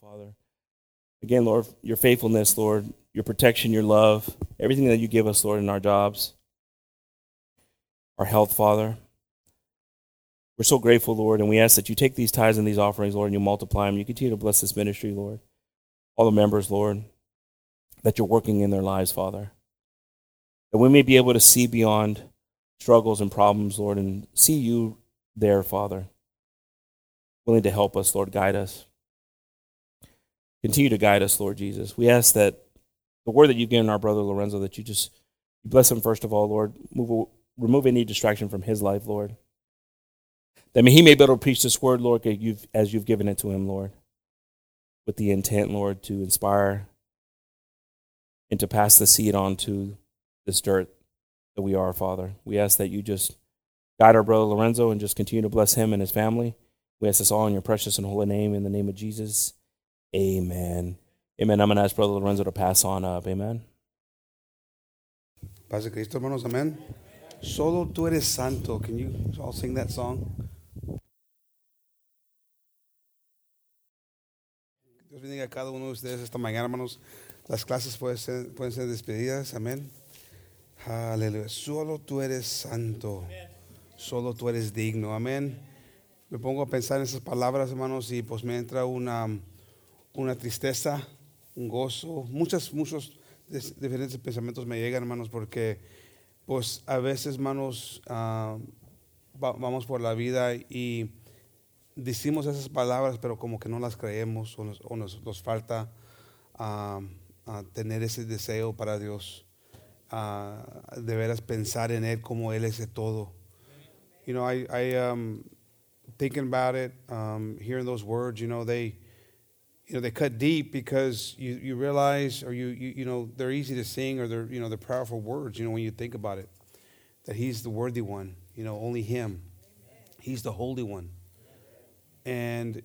Father. Again, Lord, your faithfulness, Lord, your protection, your love, everything that you give us, Lord, in our jobs, our health, Father. We're so grateful, Lord, and we ask that you take these tithes and these offerings, Lord, and you multiply them. You continue to bless this ministry, Lord. All the members, Lord, that you're working in their lives, Father. That we may be able to see beyond struggles and problems, Lord, and see you there, Father, willing to help us, Lord, guide us. Continue to guide us, Lord Jesus. We ask that the word that you've given our brother Lorenzo, that you just bless him first of all, Lord. Move, remove any distraction from his life, Lord. That he may be able to preach this word, Lord, as you've given it to him, Lord, with the intent, Lord, to inspire and to pass the seed on to this dirt that we are, Father. We ask that you just guide our brother Lorenzo and just continue to bless him and his family. We ask this all in your precious and holy name, in the name of Jesus. Amen. Amen. I'm going to ask Brother Lorenzo to pass on up. Amen. Paz de Cristo, hermanos. Amén. Solo tú eres santo. Can you all sing that song? Dios bendiga a cada uno de ustedes esta mañana, hermanos. Las clases pueden ser, pueden ser despedidas. Amén. Aleluya. Solo tú eres santo. Solo tú eres digno. Amén. Me pongo a pensar en esas palabras, hermanos, y pues me entra una, una tristeza, un gozo. Muchos, muchos diferentes pensamientos me llegan, hermanos, porque pues a veces, hermanos, uh, vamos por la vida y decimos esas palabras, pero como que no las creemos o nos falta uh, uh, tener ese deseo para Dios, de veras pensar en Él como Él es de todo. You know, I, I um, thinking about it, um, hearing those words, you know, they, you know, they cut deep because you, you realize, or you, you, you know, they're easy to sing or they're, you know, they're powerful words, you know, when you think about it, that He's the worthy one, you know, only Him. He's the holy one. And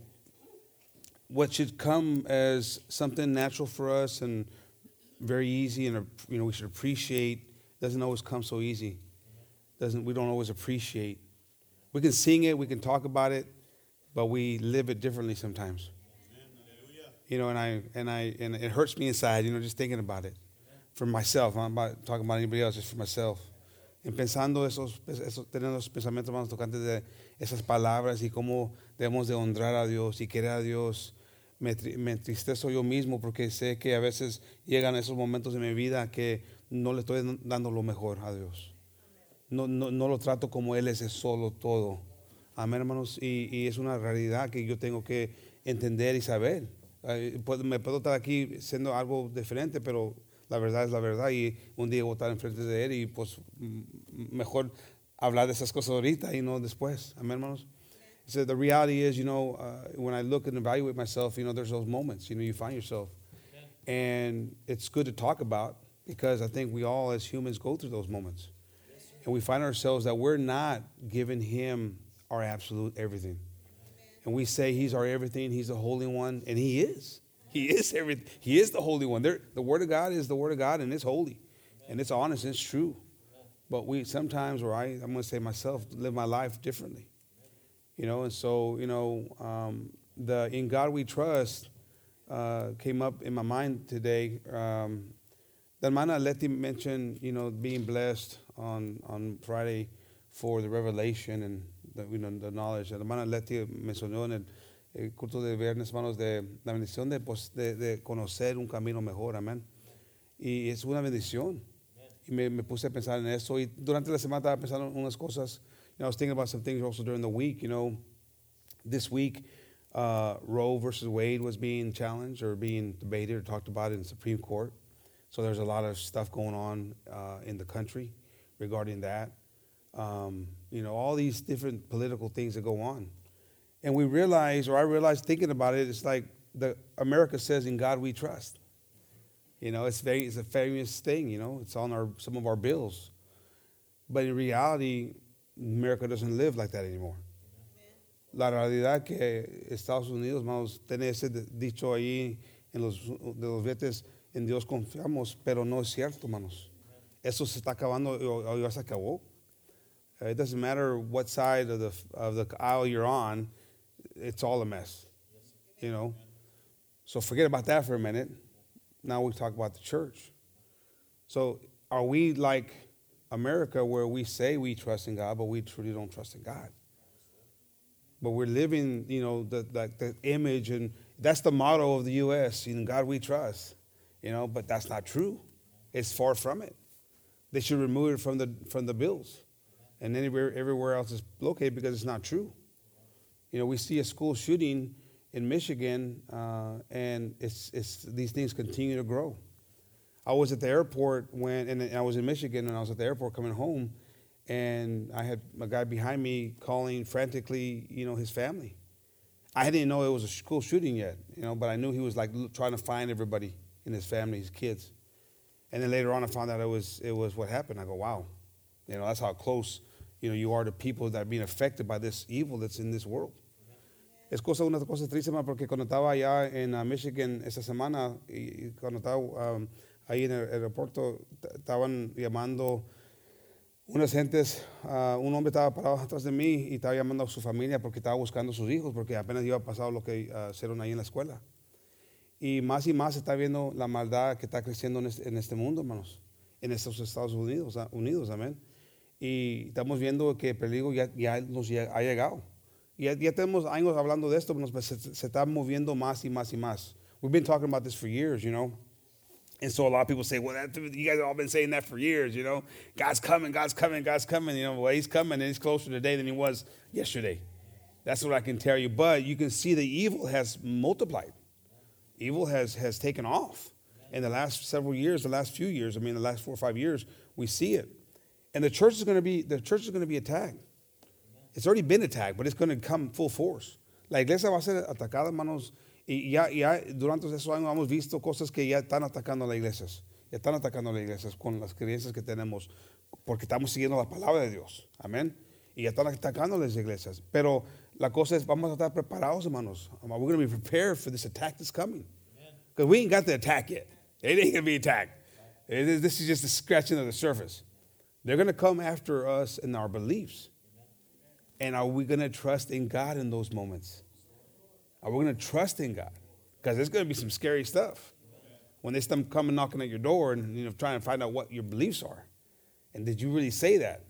what should come as something natural for us and very easy and, you know, we should appreciate doesn't always come so easy. Doesn't, we don't always appreciate. We can sing it, we can talk about it, but we live it differently sometimes. You know, and I and I and it hurts me inside, you know, just thinking about it. For myself, I'm not talking about anybody else, just for myself. En pensando esos, esos, teniendo esos pensamientos más tocantes de esas palabras y cómo debemos de honrar a Dios y querer a Dios. Me, me entristezo yo mismo porque sé que a veces llegan esos momentos de mi vida que no le estoy dando lo mejor a Dios. No, no, no lo trato como Él es, es solo todo. Amén, hermanos. Y, y, es una realidad que yo tengo que entender y saber. Me puedo estar aquí siendo algo diferente, pero la verdad es la verdad. Y un día voy a estar enfrente de Él y pues mejor hablar de esas cosas ahorita y no después. Amén, hermanos. So the reality is, you know, uh, when I look and evaluate myself, you know, there's those moments, you know, you find yourself. And it's good to talk about because I think we all as humans go through those moments. And we find ourselves that we're not giving Him our absolute everything. And we say He's our everything, He's the Holy One, and He is. He is everything. He is the Holy One. The Word of God is the Word of God, and it's holy, and it's honest, and it's true. But we sometimes, or I, I'm going to say myself, live my life differently. You know, and so you know, um, the in God we trust uh, came up in my mind today. Um, the hermana Letty mentioned, you know, being blessed on, on Friday for the revelation and the, you know, the knowledge. Hermana Letty mencionó en el, culto de viernes, hermanos, de la bendición de, de, de, conocer un camino mejor, amén. Y es una bendición. Y me, me, puse a pensar en eso. Y durante la semana estaba pensando en unas cosas. You know, I was thinking about some things also during the week. You know, this week, uh, Roe versus Wade was being challenged or being debated or talked about in the Supreme Court. So there's a lot of stuff going on uh, in the country regarding that. Um, you know, all these different political things that go on. And we realize, or I realized thinking about it, it's like the America says, "In God we trust." You know, it's very, it's a famous thing. You know, it's on our some of our bills. But in reality, America doesn't live like that anymore. La realidad que Estados Unidos, vamos, tiene ese dicho ahí en los de los vetes en Dios confiamos, pero no es cierto, hermanos. Eso se está acabando o ya se acabó. Uh, it doesn't matter what side of the, of the aisle you're on, it's all a mess. You know? So forget about that for a minute. Now we talk about the church. So are we like America where we say we trust in God, but we truly don't trust in God? But we're living, you know, the, the, the image, and that's the motto of the U.S. In God we trust, you know. But that's not true. It's far from it. They should remove it from the from the bills, and anywhere everywhere else is located because it's not true. You know, we see a school shooting in Michigan, uh, and it's it's these things continue to grow. I was at the airport when, and I was in Michigan, and I was at the airport coming home, and I had a guy behind me calling frantically, you know, his family. I didn't know it was a school shooting yet, you know, but I knew he was like trying to find everybody in his family, his kids. And then later on, I found out it was it was what happened. I go, wow, you know, that's how close, you know, you are to people that are being affected by this evil that's in this world. Es cosa una cosa triste, porque cuando estaba allá en uh, Michigan esa semana y, cuando estaba um, ahí en el aeropuerto estaban llamando unas gentes, uh, un hombre estaba parado atrás de mí y estaba llamando a su familia porque estaba buscando a sus hijos porque apenas iba a pasar lo que uh, hicieron ahí en la escuela. Y más y más se está viendo la maldad que está creciendo en este, en este mundo, hermanos, en estos Estados Unidos, unidos, amén. Y estamos viendo que el peligro ya, ya nos ha llegado. Ya, ya, tenemos años hablando de esto, pero se, se está moviendo más y más y más. We've been talking about this for years, you know. And so a lot of people say, well, that, you guys have all been saying that for years, you know. God's coming, God's coming, God's coming. You know, well, he's coming and he's closer today than he was yesterday. That's what I can tell you. But you can see the evil has multiplied. Evil has, has taken off. In the last several years, the last few years, I mean, the last four or five years, we see it. And the church is going to be, the church is going to be attacked. It's already been attacked, but it's going to come full force. La iglesia va a ser atacada, hermanos, Y ya, ya durante esos años hemos visto cosas que ya están atacando a las iglesias. Ya están atacando a las iglesias con las creencias que tenemos, porque estamos siguiendo la palabra de Dios. Amén. Y ya están atacando a las iglesias. Pero la cosa es, vamos a estar preparados, hermanos. We're going to be prepared for this attack that's coming. Because we ain't got the attack yet. It ain't going to be attacked. This is just the scratching of the surface. They're going to come after us in our beliefs. And are we going to trust in God in those moments? Are we going to trust in God? Because there's going to be some scary stuff when they come coming knocking at your door and you know trying to find out what your beliefs are. And did you really say that?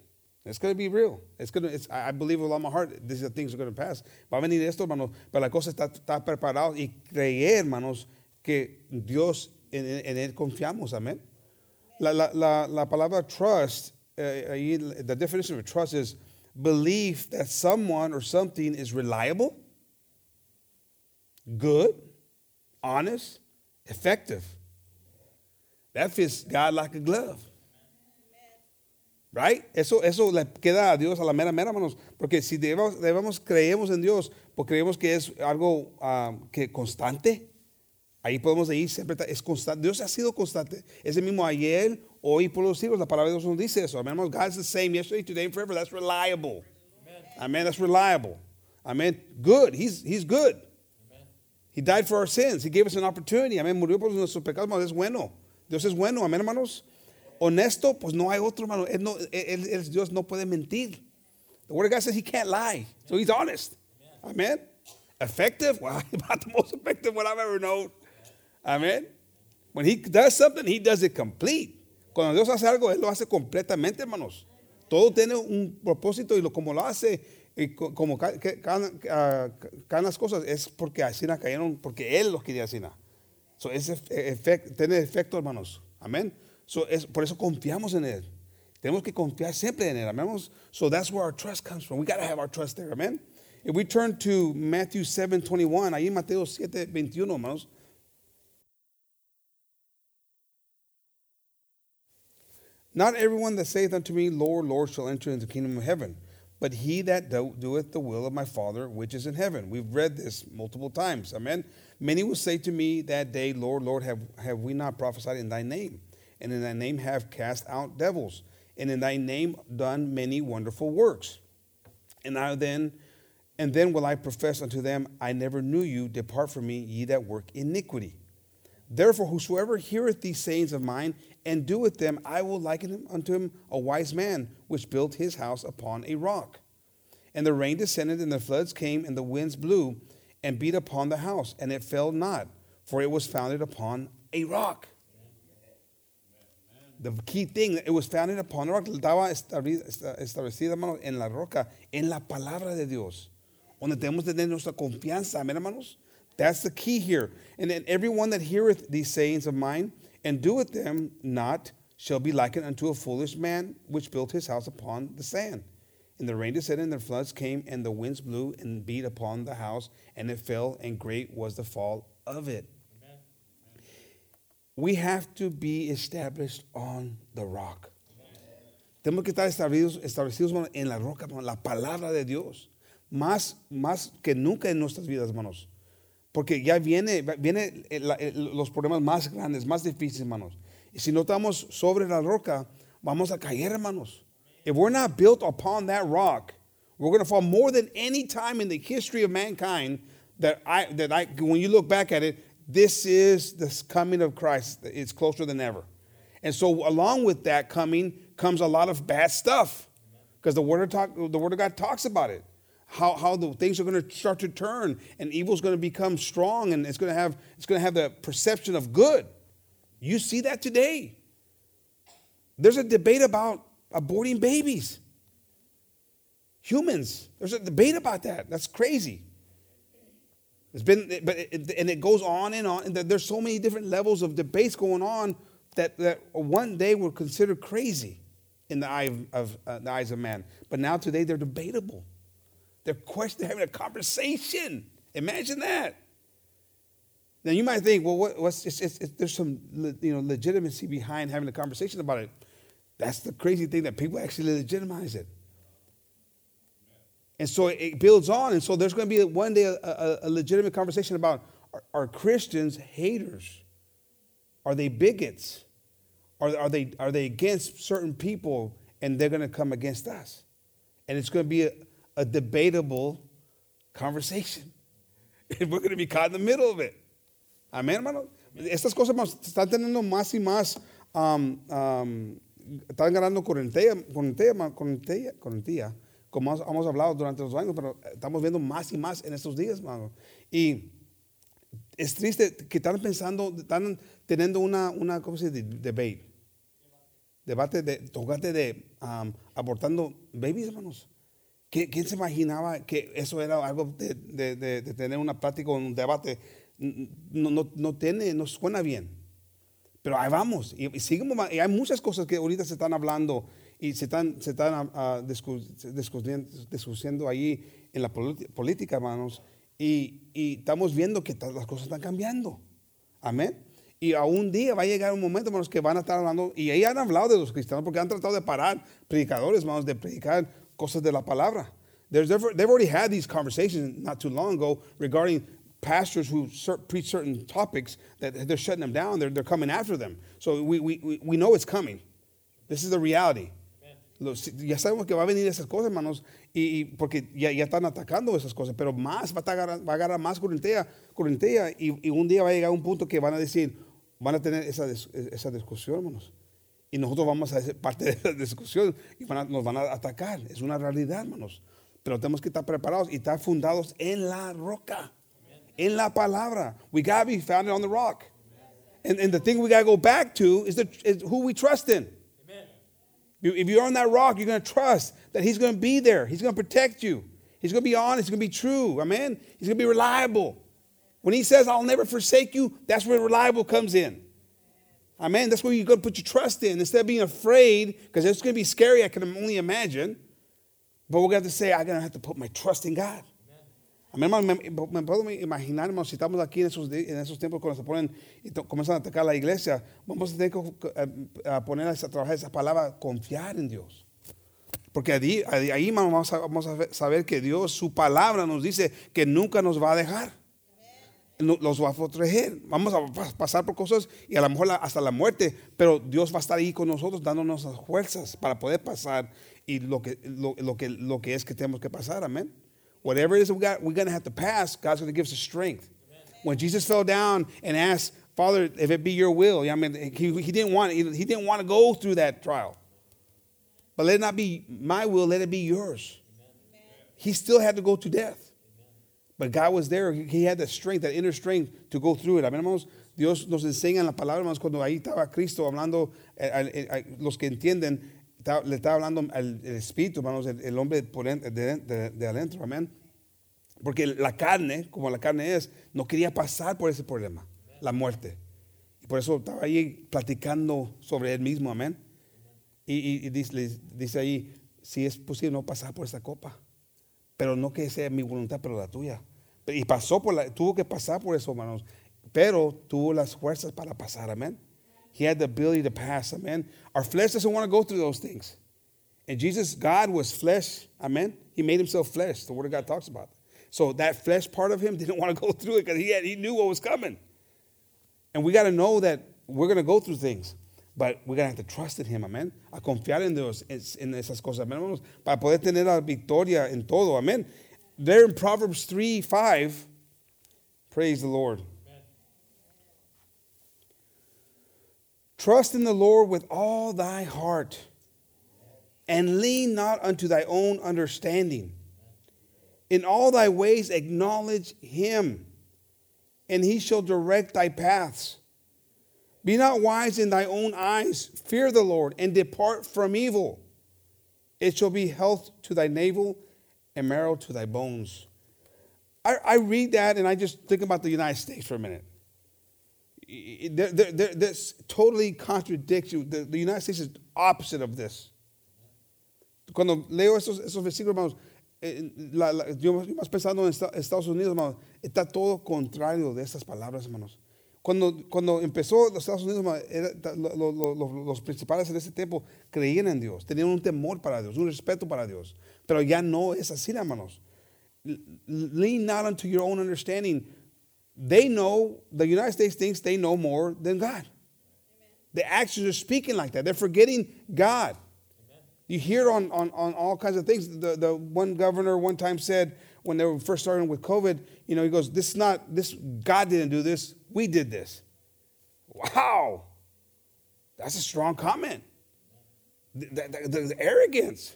It's going to be real. It's going to, it's, I believe with all my heart these are things are going to pass. Va a venir esto, hermanos, pero la cosa está, está preparada y creer, hermanos, que Dios, en, en Él confiamos. Amén. La, la, la, la palabra trust, the definition of trust is belief that someone or something is reliable good, honest, effective. That fits God like a glove. Right? Eso, eso le queda a Dios a la mera mera, hermanos. Porque si debemos, debemos creemos en Dios, pues creemos que es algo um, que constante. Ahí podemos ir siempre, es constante. Dios ha sido constante. Es el mismo ayer, hoy por los siglos. La palabra de Dios nos dice eso. Amén. God's the same yesterday, today, and forever. That's reliable. Amen. That's reliable. Amen. Good. He's, he's good. He died for our sins. He gave us an opportunity. Amén. Murió por nuestros pecados. Es bueno. Dios es bueno. Amén, hermanos. Honesto, pues no hay otro, hermano. Él no, él, él, Dios no puede mentir. The Word of God says He can't lie. So He's honest. Amen. Effective? Well, about the most effective one I've ever known. Amen. When He does something, He does it complete. Cuando Dios hace algo, Él lo hace completamente, hermanos. Todo tiene un propósito y lo, como lo hace, Y como cada las cosas es porque así cayeron, porque Él los quería así. So, ese efecto, tiene efecto, hermanos. Amén. So, es, por eso confiamos en Él. Tenemos que confiar siempre en Él. Amén. So that's where our trust comes from. We got to have our trust there. Amen. If we turn to Matthew 7, 21, ahí Mateo 7, 21, hermanos. Not everyone that saith unto me, Lord, Lord, shall enter into the kingdom of heaven but he that do, doeth the will of my Father which is in heaven. We've read this multiple times. Amen. Many will say to me that day, Lord, Lord, have, have we not prophesied in thy name? And in thy name have cast out devils, and in thy name done many wonderful works. And I then and then will I profess unto them, I never knew you, depart from me, ye that work iniquity. Therefore, whosoever heareth these sayings of mine and doeth them, I will liken him unto him a wise man which built his house upon a rock. And the rain descended, and the floods came, and the winds blew and beat upon the house, and it fell not, for it was founded upon a rock. The key thing, it was founded upon a rock. Estaba establecida, en la roca, en la palabra de Dios. Donde tenemos que tener nuestra confianza, hermanos. That's the key here. And then everyone that heareth these sayings of mine and doeth them not shall be likened unto a foolish man which built his house upon the sand. And the rain descended, and the floods came, and the winds blew and beat upon the house, and it fell, and great was the fall of it. Amen. We have to be established on the rock. Tenemos que estar establecidos, establecidos en la roca, la palabra de Dios. Más, más que nunca en nuestras vidas, hermanos. Porque ya viene, viene eh, eh, los problemas más grandes, más difíciles, hermanos. Y si no estamos sobre la roca, vamos a caer, hermanos. If we're not built upon that rock, we're going to fall more than any time in the history of mankind that I that I when you look back at it, this is the coming of Christ. It's closer than ever. And so along with that coming comes a lot of bad stuff. Because the word of talk, the word of God talks about it. How, how the things are going to start to turn and evil is going to become strong and it's going to have it's going to have the perception of good. You see that today. There's a debate about aborting babies. Humans. There's a debate about that. That's crazy. It's been, but it, and it goes on and on. And there's so many different levels of debates going on that, that one day were considered crazy in the, eye of, of uh, the eyes of man. But now today they're debatable. They're questioning, having a conversation. Imagine that. Now you might think, well, what, what's it's, it's, it's, there's some you know legitimacy behind having a conversation about it. That's the crazy thing that people actually legitimize it. And so it builds on. And so there's going to be one day a, a, a legitimate conversation about are, are, Christians haters? Are they bigots? Are, are, they, are they against certain people and they're going to come against us? And it's going to be a, a debatable conversation. And we're going to be caught in the middle of it. Amén, hermano. Estas cosas están teniendo más y más um, um, están ganando correntía, correntía, correntía, como hemos hablado durante los años, pero estamos viendo más y más en estos días, hermano. Y es triste que están pensando, están teniendo una, una ¿cómo se dice? Debate. Debate de, tocante de um, abortando babies, hermanos. ¿Quién se imaginaba que eso era algo de, de, de, tener una plática, un debate? No, no, no, tiene, no suena bien. Pero ahí vamos. Y, y, y hay muchas cosas que ahorita se están hablando y se están, se están uh, discutiendo, ahí en la política, hermanos. Y, y, estamos viendo que las cosas están cambiando. Amén. Y a un día va a llegar un momento, hermanos, que van a estar hablando, y ahí han hablado de los cristianos, porque han tratado de parar predicadores, hermanos, de predicar cosas de la palabra. There's, they've already had these conversations not too long ago regarding pastors who preach certain topics that they're shutting them down, they're, they're coming after them. So we, we, we know it's coming. This is the reality. Los, ya sabemos que va a venir esas cosas, hermanos, y, y porque ya, ya, están atacando esas cosas, pero más va a, agarrar, va a agarrar más corrientía, corrientía y, y, un día va a llegar un punto que van a decir, van a tener esa, esa discusión, hermanos. Y nosotros vamos a ser parte de la discusión y van a, nos van a atacar. Es una realidad, hermanos. Pero tenemos que estar preparados y estar fundados en la roca. en la palabra. We got to be founded on the rock. And, and the thing we got to go back to is, the, is who we trust in. If you're on that rock, you're going to trust that He's going to be there. He's going to protect you. He's going to be honest. He's going to be true. Amen. He's going to be reliable. When He says, I'll never forsake you, that's where reliable comes in. Amen. That's where you're going to put your trust in instead of being afraid, because it's going to be scary, I can only imagine. But we're going to have to say, I'm going to have to put my trust in God. Me, me, puedo imaginar, si estamos aquí en esos, en esos tiempos cuando se ponen y comienzan a atacar la iglesia, vamos a tener que eh, a poner a trabajar esa palabra, confiar en Dios. Porque ahí, ahí vamos, a, vamos a saber que Dios, su palabra nos dice que nunca nos va a dejar. Los va a proteger. Vamos a pasar por cosas y a lo mejor hasta la muerte, pero Dios va a estar ahí con nosotros dándonos las fuerzas para poder pasar y lo que, lo, lo que, lo que es que tenemos que pasar. Amén. Whatever it is we got, we're going to have to pass, God's going to give us the strength. When Jesus fell down and asked, Father, if it be your will, I mean, he, he didn't want he, he didn't want to go through that trial. But let it not be my will, let it be yours. He still had to go to death. But God was there. He had that strength, that inner strength to go through it. Amén, hermanos. Dios nos enseña en la palabra, hermanos, cuando ahí estaba Cristo hablando, eh, eh, eh, los que entienden, estaba- le estaba hablando al el Espíritu, hermanos, el, el hombre de, de- de adentro. Amén. Porque la carne, como la carne es, no quería pasar por ese problema, la muerte. Y por eso estaba ahí platicando sobre él mismo, amén. Y, y- y dice, dice ahí, si es posible no pasar por esa copa, pero no que sea mi voluntad, pero la tuya. Y pasó por la, tuvo que pasar por eso, hermanos, pero tuvo las fuerzas para pasar, amén. He had the ability to pass, amen. Our flesh doesn't want to go through those things. And Jesus, God was flesh, amen. He made himself flesh. The Word of God talks about. So that flesh part of him didn't want to go through it because he, had, he knew what was coming. And we got to know that we're going to go through things, but we're going to have to trust in Him, amén. A confiar en Dios, en, esas cosas, amén, hermanos, para poder tener la victoria en todo, amén. There in Proverbs 3 5, praise the Lord. Trust in the Lord with all thy heart, and lean not unto thy own understanding. In all thy ways acknowledge him, and he shall direct thy paths. Be not wise in thy own eyes. Fear the Lord, and depart from evil. It shall be health to thy navel and marrow to thy bones. I, I read that and I just think about the United States for a minute. This totally contradicts you. The, the United States is opposite of this. Cuando leo esos, esos versículos, hermanos, eh, la- la- yo más pensando en Estados Unidos, hermanos, está todo contrario de estas palabras, hermanos. Cuando, cuando empezó los Estados Unidos, era- lo- lo- lo- lo- los principales en ese tiempo creían en Dios, tenían un temor para Dios, un respeto para Dios. Pero ya no es así, hermanos. Lean not unto your own understanding. They know, the United States thinks they know more than God. The actions are speaking like that. They're forgetting God. You hear on, on, on all kinds of things. The, the one governor one time said when they were first starting with COVID, you know, he goes, This is not this God didn't do this, we did this. Wow. That's a strong comment. The, the- the- the arrogance.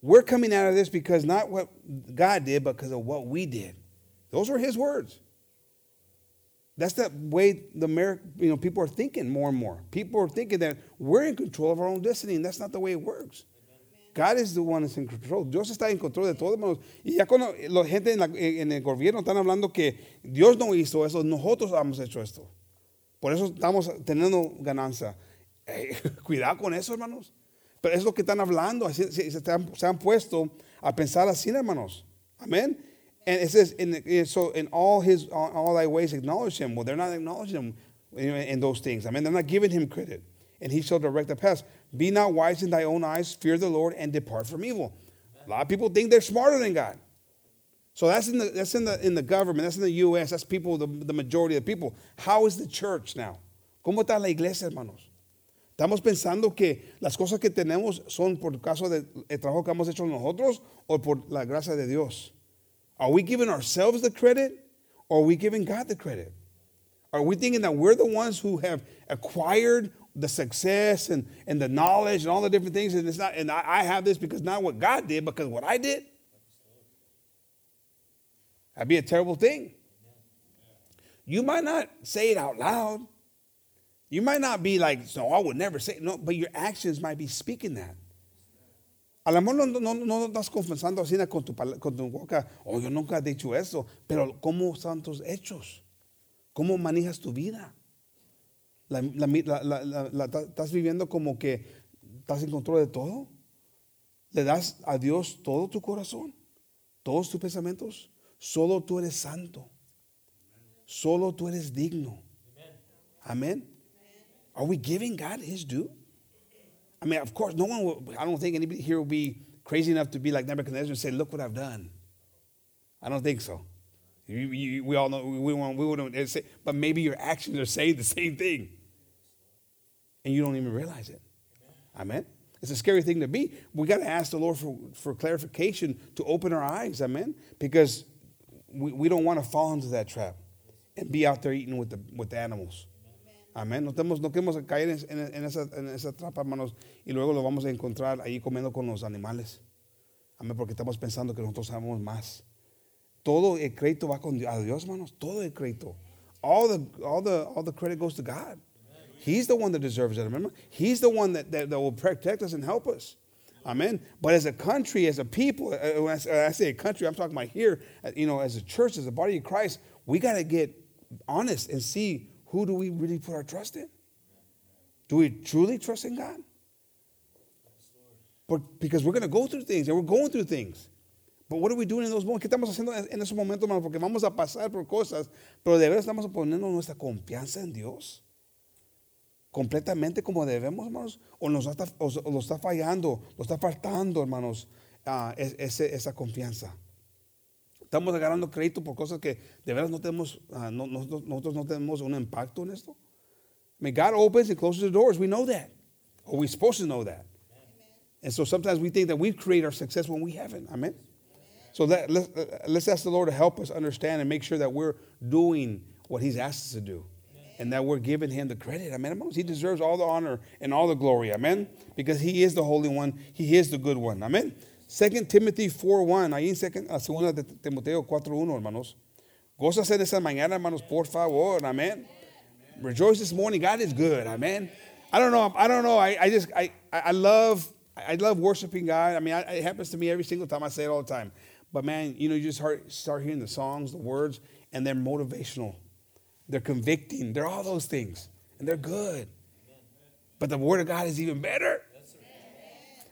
We're coming out of this because not what God did, but because of what we did. Those were his words. That's the way the Ameri- you know people are thinking more and more. People are thinking that we're in control of our own destiny, and that's not the way it works. God is the one that's in control. Dios está en control de todo, hermanos. Y ya cuando la gente en, la- en el gobierno están hablando que Dios no hizo eso, nosotros hemos hecho esto. Por eso estamos teniendo ganancia. Eh, cuidado con eso, hermanos. Pero es lo que están hablando. Así, se, se han, se han puesto a pensar así, hermanos. Amén. And it says, in, so in all his all, thy ways acknowledge him. Well, they're not acknowledging him in, in those things. I mean, they're not giving him credit. And he shall direct the path. Be not wise in thy own eyes. Fear the Lord and depart from evil. A lot of people think they're smarter than God. So that's in the that's in the in the government. That's in the U.S. That's people, the, the majority of the people. How is the church now? ¿Cómo está la iglesia, hermanos? Estamos pensando que las cosas que tenemos son por caso del trabajo que hemos hecho nosotros o por la gracia de Dios. Are we giving ourselves the credit or are we giving God the credit? Are we thinking that we're the ones who have acquired the success and, and the knowledge and all the different things and it's not and I, I have this because not what God did, because what I did? That'd be a terrible thing. You might not say it out loud. You might not be like, no, I would never say no, but your actions might be speaking that. A lo mejor no, estás confesando así con tu, boca, oh, yo nunca he dicho eso, pero ¿cómo tus hechos? ¿Cómo manejas tu vida? La- ¿Estás viviendo como que estás en control de todo? ¿Le das a Dios todo tu corazón? ¿Todos tus pensamientos? Solo tú eres santo. Solo tú eres digno. Amén. Are we giving God his due? I mean, of course, no one will, I don't think anybody here will be crazy enough to be like Nebuchadnezzar and say, Look what I've done. I don't think so. We all know, we, won't, we wouldn't say, but maybe your actions are saying the same thing. And you don't even realize it. Amen. It's a scary thing to be. We got to ask the Lord for, for clarification to open our eyes. Amen. Because we, we don't want to fall into that trap and be out there eating with the, with the animals. Amén. No, tenemos, no queremos caer en, en- esa, en esa trampa, hermanos, y luego lo vamos a encontrar ahí comiendo con los animales. Amén, porque estamos pensando que nosotros sabemos más. todo el crédito va con a Dios, hermanos. Todo el crédito. All the, all the, all the credit goes to God. He's the one that deserves it. Remember, He's the one that, that, that will protect us and help us. Amen. But as a country, as a people, uh, when I say a country, I'm talking about here. uh, You know, as a church, as a body of Christ, we got to get honest and see who do we really put our trust in. Do we truly trust in God? But, because we're going to go through things, and we're going through things. But what are we doing in those moments? ¿Qué estamos haciendo en esos momentos, hermano? Porque vamos a pasar por cosas, pero de verdad estamos poniendo nuestra confianza en Dios. Completamente como debemos, hermanos. O nos está, o, o lo está fallando, lo está faltando, hermanos, es- ese- esa confianza. Estamos agarrando crédito por cosas que de verdad no tenemos, ah, no- nosotros, nosotros no tenemos un impacto en esto. I mean, God opens and closes the doors. We know that. Or we're supposed to know that. And so sometimes we think that we create our success when we haven't. Amen. So that, let's, uh, let's ask the Lord to help us understand and make sure that we're doing what He's asked us to do. And that we're giving Him the credit. Amen. He deserves all the honor and all the glory. Amen. Because He is the Holy One. He is the good one. Amen. 2 Timothy 4.1. Ahí en second, uh, segunda de Timoteo 4.1, hermanos. Gózase de esa mañana, hermanos, por favor. Amen. Rejoice this morning. God is good. Amen. I don't know. I don't know. I, I just I, I I love I love worshiping God. I mean, I, it happens to me every single time. I say it all the time. But man, you know, you just start, start hearing the songs, the words, and they're motivational. They're convicting. They're all those things, and they're good. But the word of God is even better.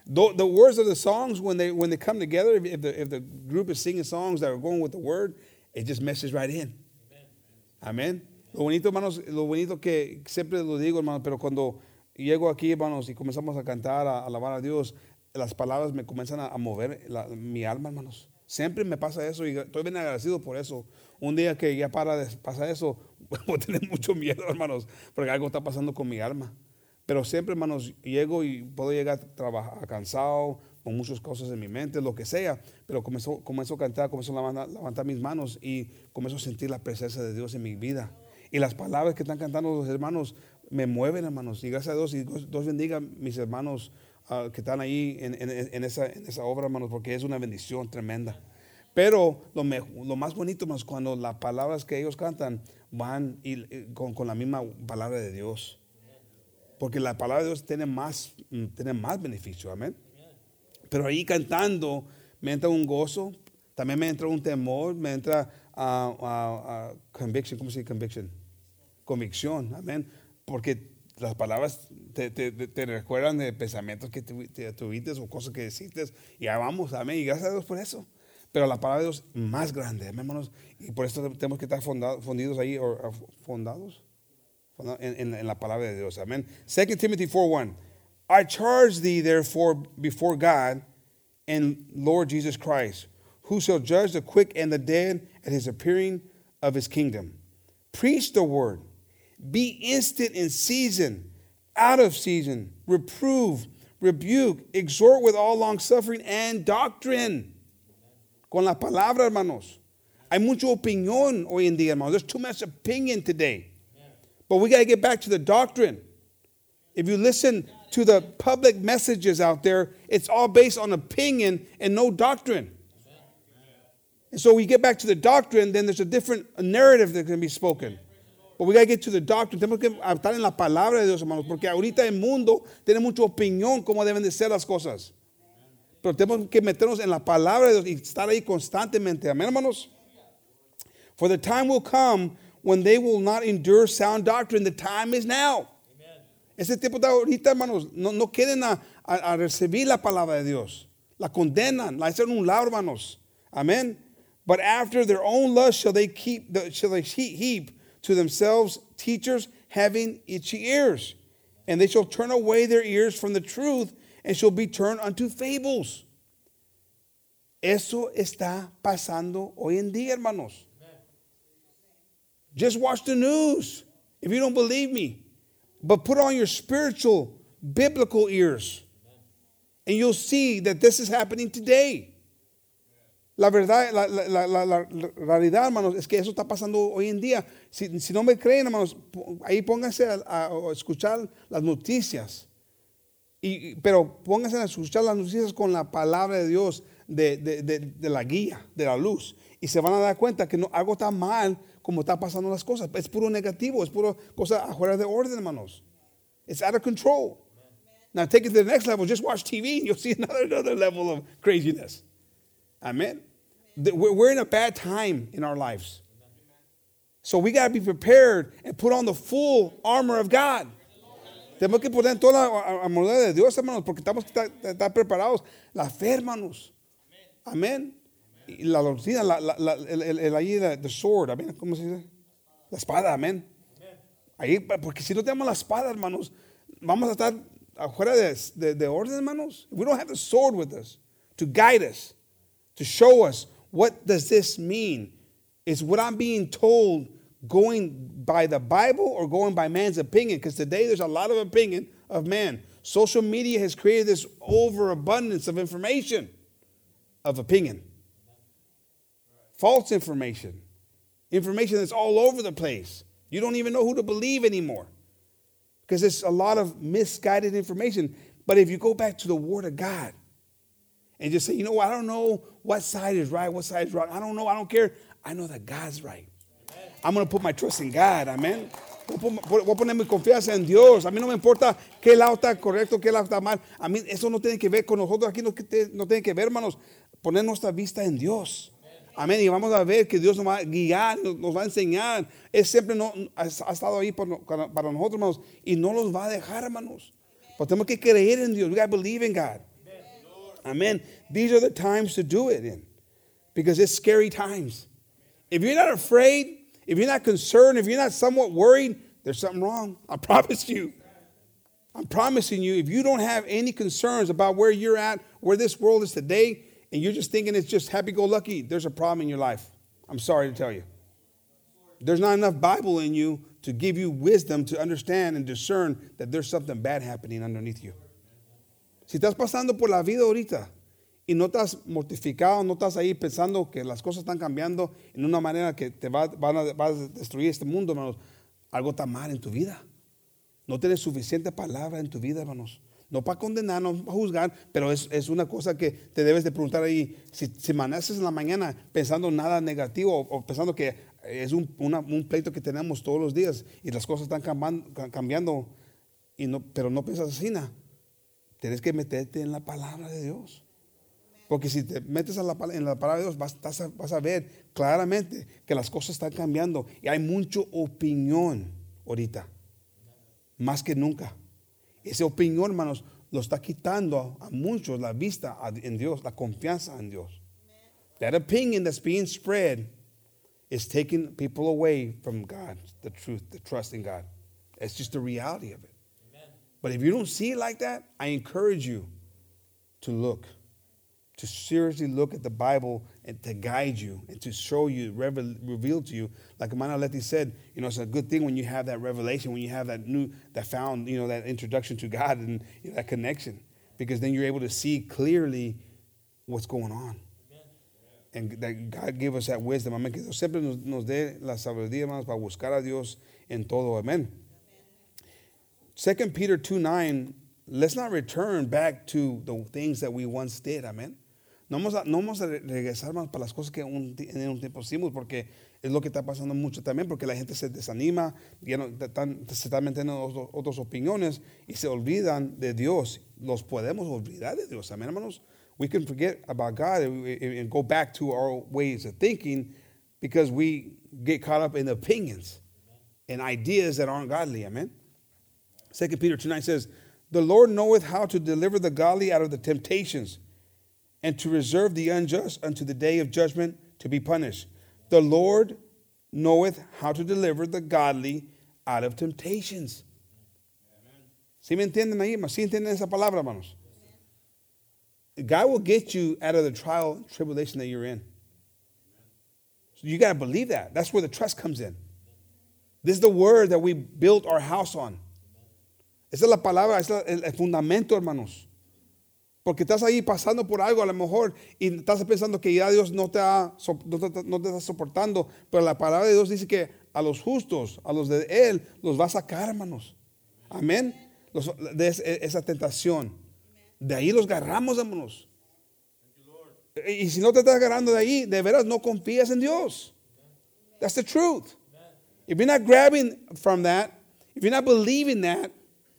The, the words of the songs when they when they come together, if, the if the group is singing songs that are going with the word, it just meshes right in. Amén. Lo bonito, hermanos, lo bonito que siempre lo digo, hermanos, pero cuando llego aquí, hermanos, y comenzamos a cantar, a, alabar a Dios, las palabras me comienzan a, a mover la- mi alma, hermanos. Siempre me pasa eso y estoy bien agradecido por eso. Un día que ya para de pasar eso, voy a tener mucho miedo, hermanos, porque algo está pasando con mi alma. Pero siempre, hermanos, llego y puedo llegar trabajar cansado, con muchas cosas en mi mente, lo que sea, pero comienzo, comienzo a cantar, comienzo a levantar, levantar mis manos y comienzo a sentir la presencia de Dios en mi vida. Y las palabras que están cantando los hermanos me mueven, hermanos. Y gracias a Dios, y Dios, bendiga mis hermanos ah, que están ahí en, en- en esa, en esa obra, hermanos, porque es una bendición tremenda. Pero lo, me- lo más bonito, hermanos, cuando las palabras que ellos cantan van y- y con, con la misma palabra de Dios. Porque la palabra de Dios tiene más, mm, tiene más beneficio, amén. Pero ahí cantando me entra un gozo, también me entra un temor, me entra ah, ah, ah, conviction, ¿cómo se dice conviction? Convicción, amén. Porque las palabras te, te- te- recuerdan de pensamientos que tuvi- te- tuviste o cosas que deciste y ahí vamos, amén. Y gracias a Dios por eso. Pero la palabra de Dios más grande, hermanos. Y por eso tenemos que estar fonda- fundidos ahí, o fondados en, en- en la palabra de Dios. Amén. 2 Timothy 4:1. I charge thee therefore before God and Lord Jesus Christ, who shall judge the quick and the dead at his appearing of his kingdom. Preach the word. Be instant in season, out of season, reprove, rebuke, exhort with all long suffering and doctrine. Con la palabra, hermanos. Hay mucha opinión hoy en día, hermanos. There's too much opinion today. But we got to get back to the doctrine. If you listen to the public messages out there, it's all based on opinion and no doctrine. And so we get back to the doctrine, then there's a different narrative that can be spoken. But we got to get to the doctrine. Tenemos que estar en la palabra de Dios, hermanos, porque ahorita el mundo tiene mucha opinión cómo deben de ser las cosas. Pero tenemos que meternos en la palabra de Dios y estar ahí constantemente. Amén, hermanos. For the time will come when they will not endure sound doctrine. The time is now. Ese tiempo está ahorita, hermanos. No, no quieren a, a- a recibir la palabra de Dios. La condenan, la hacen un lado, hermanos. Amén. But after their own lust shall they keep the, shall they he- heap to themselves teachers having itchy ears, and they shall turn away their ears from the truth and shall be turned unto fables. Eso está pasando hoy en día, hermanos. Just watch the news if you don't believe me. But put on your spiritual, biblical ears, and you'll see that this is happening today. La verdad, la, la- la- la- realidad, hermanos, es que eso está pasando hoy en día. Si, si no me creen, hermanos, ahí pónganse a, a- a escuchar las noticias. Y, pero pónganse a escuchar las noticias con la palabra de Dios. de, de- de- de la guía, de la luz. Y se van a dar cuenta que no, algo está mal como está pasando las cosas. Es puro negativo, es puro cosa afuera de orden, hermanos. It's out of control. Now take it to the next level. Just watch TV and you'll see another, another level of craziness. Amen. We're in a bad time in our lives. So we got to be prepared and put on the full armor of God. Tenemos que poner toda la armadura de Dios, hermanos, porque estamos que estar, estar preparados. La fe, hermanos. Amén. Y la doctrina, la, la, la- el, el, el- ahí, the sword, amén. ¿Cómo se dice? La espada, amén. Ahí, porque si no tenemos la espada, hermanos, vamos a estar afuera de, de, de orden, hermanos. We don't have the sword with us to guide us, to show us what does this mean. Is what I'm being told going by the Bible or going by man's opinion? Because today there's a lot of opinion of man. Social media has created this overabundance of information, of opinion, false information, information that's all over the place. You don't even know who to believe anymore because it's a lot of misguided information. But if you go back to the Word of God and just say, you know I don't know what side is right, what side is wrong. I don't know, I don't care. I know that God's right. I'm going to put my trust in God, amén. Voy a poner mi confianza en Dios. A mí no me importa qué lado está correcto, qué lado está mal. A mí eso no tiene que ver con nosotros. Aquí no, no tiene que ver, hermanos, poner nuestra vista en Dios. Amén. Y vamos a ver que Dios nos va a guiar, nos, va a enseñar. Él siempre no, ha, estado ahí para, para nosotros, hermanos. Y no los va a dejar, hermanos. Pues tenemos que creer en Dios. We got to believe in God. Amen. These are the times to do it in because it's scary times. If you're not afraid, if you're not concerned, if you're not somewhat worried, there's something wrong. I promise you. I'm promising you, if you don't have any concerns about where you're at, where this world is today, and you're just thinking it's just happy go lucky, there's a problem in your life. I'm sorry to tell you. There's not enough Bible in you to give you wisdom to understand and discern that there's something bad happening underneath you. Si estás pasando por la vida ahorita y no estás mortificado, no estás ahí pensando que las cosas están cambiando en una manera que te va, van a, destruir este mundo, hermanos, algo está mal en tu vida. No tienes suficiente palabra en tu vida, hermanos. No para condenar, no para juzgar, pero es, es una cosa que te debes de preguntar ahí. Si, si amaneces en la mañana pensando nada negativo o, pensando que es un, un pleito que tenemos todos los días y las cosas están cambiando, cambiando y no, pero no piensas así, nada. Tienes que meterte en la palabra de Dios. Porque si te metes a la en la palabra de Dios, vas, vas a, vas a ver claramente que las cosas están cambiando. Y hay mucha opinión ahorita, más que nunca. Esa opinión, hermanos, lo está quitando a muchos la vista a- en Dios, la confianza en Dios. That opinion that's being spread is taking people away from God, the truth, the trust in God. It's just the reality of it. But if you don't see it like that, I encourage you to look, to seriously look at the Bible and to guide you and to show you, revel, reveal to you. Like Amana Letty said, you know, it's a good thing when you have that revelation, when you have that new, that found, you know, that introduction to God and you know, that connection, because then you're able to see clearly what's going on. And that God give us that wisdom. Amén. Que Dios siempre nos, dé la sabiduría, hermanos, para buscar a Dios en todo. Amén. 2 Peter 2 9, let's not return back to the things that we once did. Amén. No vamos a, no vamos a re- regresar más para las cosas que un en un tiempo hicimos, porque es lo que está pasando mucho también, porque la gente se desanima, ya no- están- se están metiendo en otros- otras opiniones y se olvidan de Dios. Los podemos olvidar de Dios. Amén, hermanos. We can forget about God and, and go back to our ways of thinking because we get caught up in opinions and ideas that aren't godly. Amen. 2 Peter 2 9 says, The Lord knoweth how to deliver the godly out of the temptations, and to reserve the unjust unto the day of judgment to be punished. The Lord knoweth how to deliver the godly out of temptations. ¿Sí me entienden ahí? ¿Sí entienden esa palabra, hermanos? God will get you out of the trial tribulation that you're in. So you got to believe that. That's where the trust comes in. This is the word that we built our house on. Esa es la palabra, es el fundamento, hermanos. Porque estás ahí pasando por algo a lo mejor y estás pensando que ya Dios no te, ha, no te, no te está soportando, pero la palabra de Dios dice que a los justos, a los de Él, los va a sacar, hermanos. Amén. Los- de es- esa tentación. De ahí los agarramos, hermanos. Y si no te estás agarrando de ahí, de veras no confías en Dios. That's the truth. If you're not grabbing from that, if you're not believing that,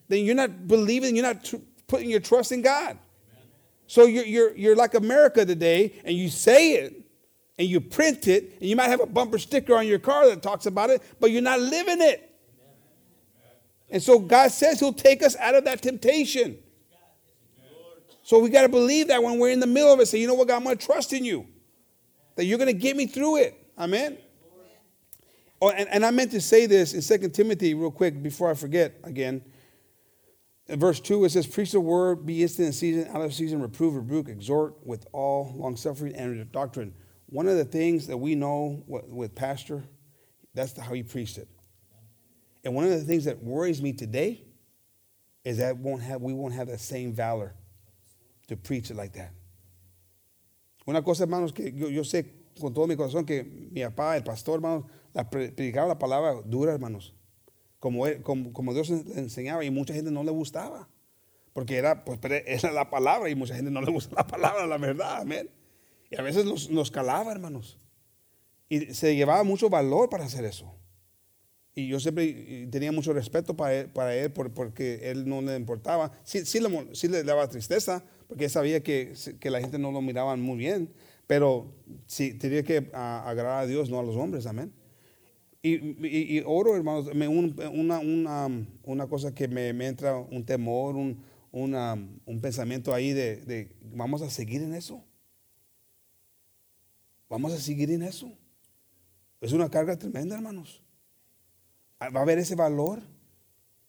then you're not believing, you're not putting your trust in God. So you're, you're, you're like America today, and you say it, and you print it, and you might have a bumper sticker on your car that talks about it, but you're not living it. And so God says He'll take us out of that temptation. So we got to believe that when we're in the middle of it, say, you know what, God, I'm going to trust in you, that you're going to get me through it. Amen. Oh, and, and I meant to say this in 2 Timothy real quick before I forget again. Verse 2, it says, Preach the word, be instant in season, out of season, reprove, rebuke, exhort with all long suffering and doctrine. One of the things that we know with, Pastor, that's how he preached it. And one of the things that worries me today is that won't have, we won't have the same valor to preach it like that. Una cosa, hermanos, que yo, yo sé con todo mi corazón que mi papá, el pastor, hermanos, la predicaba la palabra dura, hermanos. Como, como, Dios le enseñaba y mucha gente no le gustaba. Porque era, pues, era la palabra y mucha gente no le gusta la palabra, la verdad, amén. Y a veces nos, calaba, hermanos. Y se llevaba mucho valor para hacer eso. Y yo siempre tenía mucho respeto para él, para él porque él no le importaba. Sí, sí, le, sí le daba tristeza, porque sabía que, que, la gente no lo miraba muy bien, pero sí, tenía que agradar a Dios, no a los hombres, amén. Y, oro, hermanos, me, un, una, una, una, cosa que me, entra un temor, un, una, un pensamiento ahí de, vamos a seguir en eso. Vamos a seguir en eso. Es una carga tremenda, hermanos. Va a haber ese valor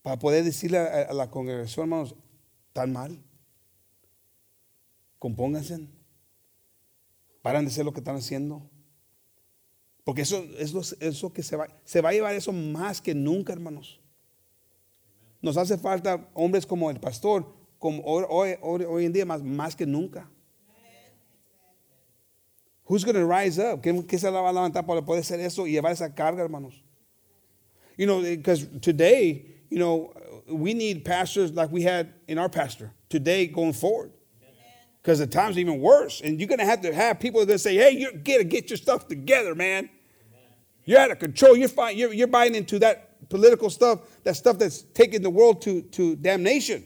para poder decirle a, a la congregación, hermanos, tan mal. Compónganse. Paran de hacer lo que están haciendo. Porque eso es lo, eso que se va, se va a llevar eso más que nunca, hermanos. Nos hace falta hombres como el pastor, como hoy, en día más, más que nunca. Who's going to rise up? ¿Quién, ¿Quién se la va a levantar para poder hacer eso y llevar esa carga, hermanos? You know, because today, you know, we need pastors like we had in our pastor today going forward. Because the time's even worse. And you're going to have to have people that say, hey, you got to get your stuff together, man. You're out of control. You're. You're, you're buying into that political stuff, that stuff that's taking the world to, to damnation.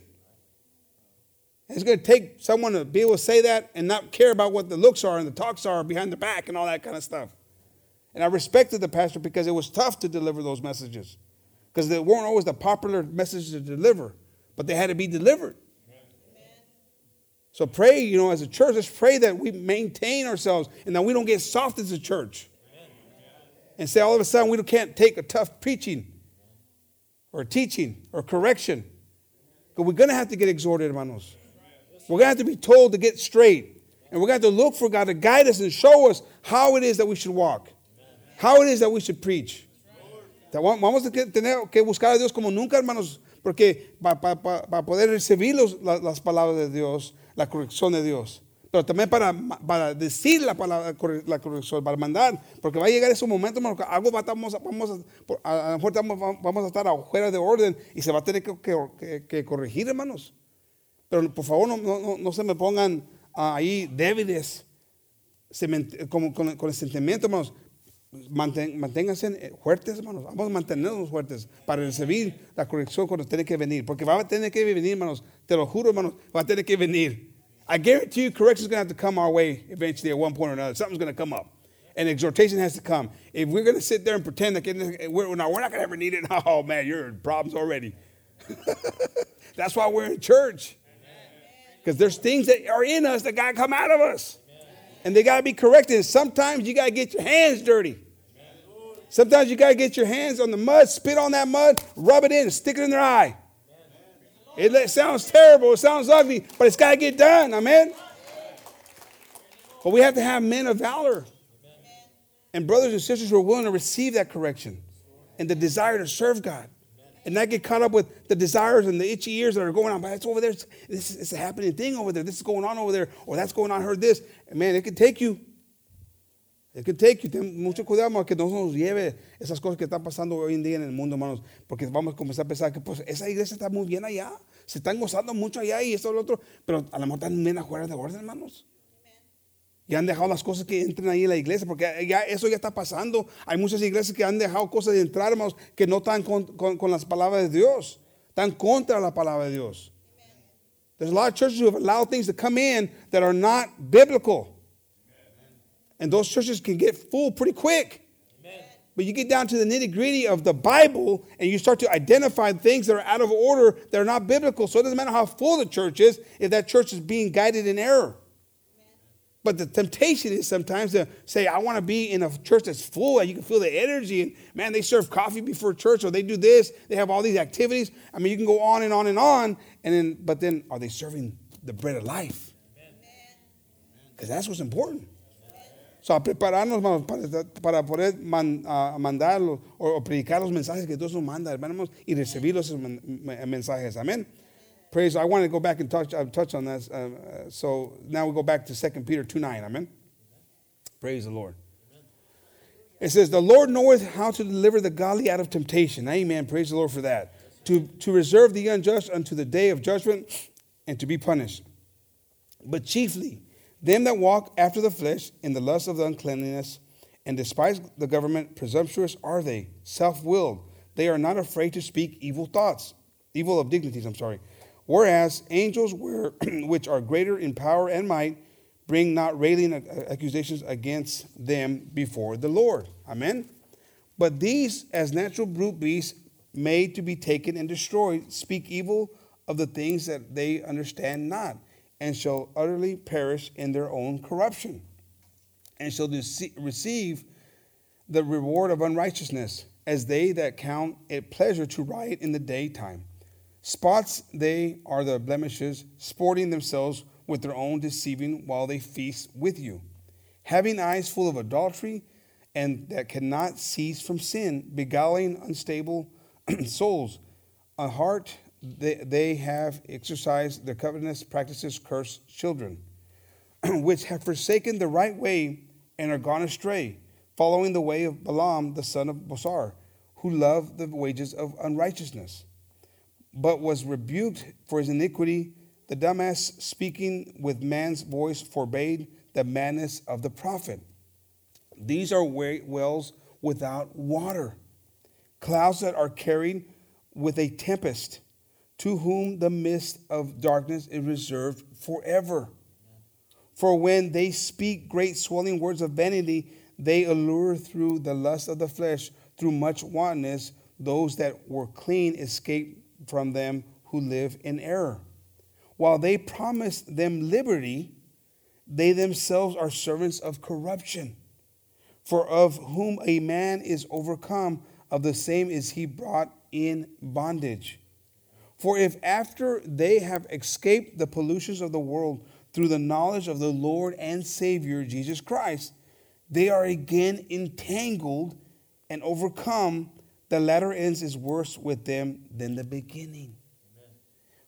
It's going to take someone to be able to say that and not care about what the looks are and the talks are behind the back and all that kind of stuff. And I respected the pastor because it was tough to deliver those messages because they weren't always the popular messages to deliver, but they had to be delivered. So pray, you know, as a church, let's pray that we maintain ourselves and that we don't get soft as a church. And say all of a sudden we can't take a tough preaching or teaching or correction. But we're going to have to get exhorted, hermanos. We're going to have to be told to get straight. And we're going to have to look for God to guide us and show us how it is that we should walk, how it is that we should preach. Vamos a tener que buscar a Dios como nunca, hermanos, porque para pa, pa, pa poder recibir las palabras de Dios, la corrección de Dios. Pero también para, para decir la palabra, la corrección, para mandar, porque va a llegar ese momento, hermano, que algo vamos, a, vamos a, a, lo mejor vamos a estar afuera de orden y se va a tener que, que, corregir, hermanos. Pero por favor, no, no, no se me pongan ahí débiles, con, con el sentimiento, hermanos. Mantén, manténganse eh, fuertes, hermanos. Vamos a mantenernos fuertes para recibir la corrección cuando tiene que venir. Porque va a tener que venir, hermanos. Te lo juro, hermanos. Va a tener que venir. I guarantee you, correction is going to have to come our way eventually at one point or another. Something's going to come up. And exhortation has to come. If we're going to sit there and pretend that eh, we're, no, we're not going to ever need it, oh man, you're in problems already. That's why we're in church. Because there's things that are in us that got to come out of us. And they got to be corrected. Sometimes you got to get your hands dirty. Sometimes you got to get your hands on the mud, spit on that mud, rub it in, and stick it in their eye. It sounds terrible, it sounds ugly, but it's got to get done. Amen. But we have to have men of valor and brothers and sisters who are willing to receive that correction and the desire to serve God and not get caught up with the desires and the itchy ears that are going on. But it's over there. This is a happening thing over there. This is going on over there. Or that's going on. I heard this. And man, it could take you. It could take you. Ten mucho cuidado que no nos lleve esas cosas que están pasando hoy en día en el mundo, hermanos. Porque vamos a comenzar a pensar que pues esa iglesia está muy bien allá. Se están gozando mucho allá y esto y lo otro. Pero a lo mejor están bien afuera de orden, hermanos. Y han dejado las cosas que entren ahí en la iglesia, porque ya eso ya está pasando. Hay muchas iglesias que han dejado cosas de entrar, hermanos, que no están con, con, con las palabras de Dios. Están contra la palabra de Dios. There's a lot of churches who have allowed things to come in that are not biblical. And those churches can get full pretty quick. But you get down to the nitty gritty of the Bible and you start to identify things that are out of order that are not biblical. So it doesn't matter how full the church is if that church is being guided in error. But the temptation is sometimes to say, I want to be in a church that's full and you can feel the energy. And man, they serve coffee before church or they do this. They have all these activities. I mean, you can go on and on and on. And then, but then are they serving the bread of life? Because that's what's important. So, a prepararnos para, para poder man, uh, mandarlo o, o, predicar los mensajes que Dios nos manda, hermanos, y recibir los mensajes. Amén. Praise. I want to go back and touch, uh, touch on that. Uh, uh so now we go back to 2 Peter 2 9. Amen. Praise the Lord. It says, The Lord knoweth how to deliver the godly out of temptation. Amen. Praise the Lord for that. To, to reserve the unjust unto the day of judgment and to be punished. But chiefly, them that walk after the flesh in the lust of the uncleanness and despise the government, presumptuous are they, self willed. They are not afraid to speak evil thoughts, evil of dignities, I'm sorry. Whereas angels, were, which are greater in power and might, bring not railing accusations against them before the Lord. Amen. But these, as natural brute beasts, made to be taken and destroyed, speak evil of the things that they understand not and shall utterly perish in their own corruption, and shall receive the reward of unrighteousness, as they that count it pleasure to riot in the daytime. Spots they are the blemishes, sporting themselves with their own deceiving while they feast with you, having eyes full of adultery, and that cannot cease from sin, beguiling unstable souls, a heart they, they have exercised their covetous practices, cursed children, which have forsaken the right way and are gone astray, following the way of Balaam, the son of Bosor, who loved the wages of unrighteousness, but was rebuked for his iniquity. The dumbass, speaking with man's voice, forbade the madness of the prophet. These are wells without water, clouds that are carried with a tempest to whom the mist of darkness is reserved forever. For when they speak great swelling words of vanity, they allure through the lust of the flesh, through much wantonness, those that were clean escape from them who live in error. While they promise them liberty, they themselves are servants of corruption. For of whom a man is overcome, of the same is he brought in bondage. For if after they have escaped the pollutions of the world through the knowledge of the Lord and Savior Jesus Christ, they are again entangled and overcome, the latter ends is worse with them than the beginning. Amen.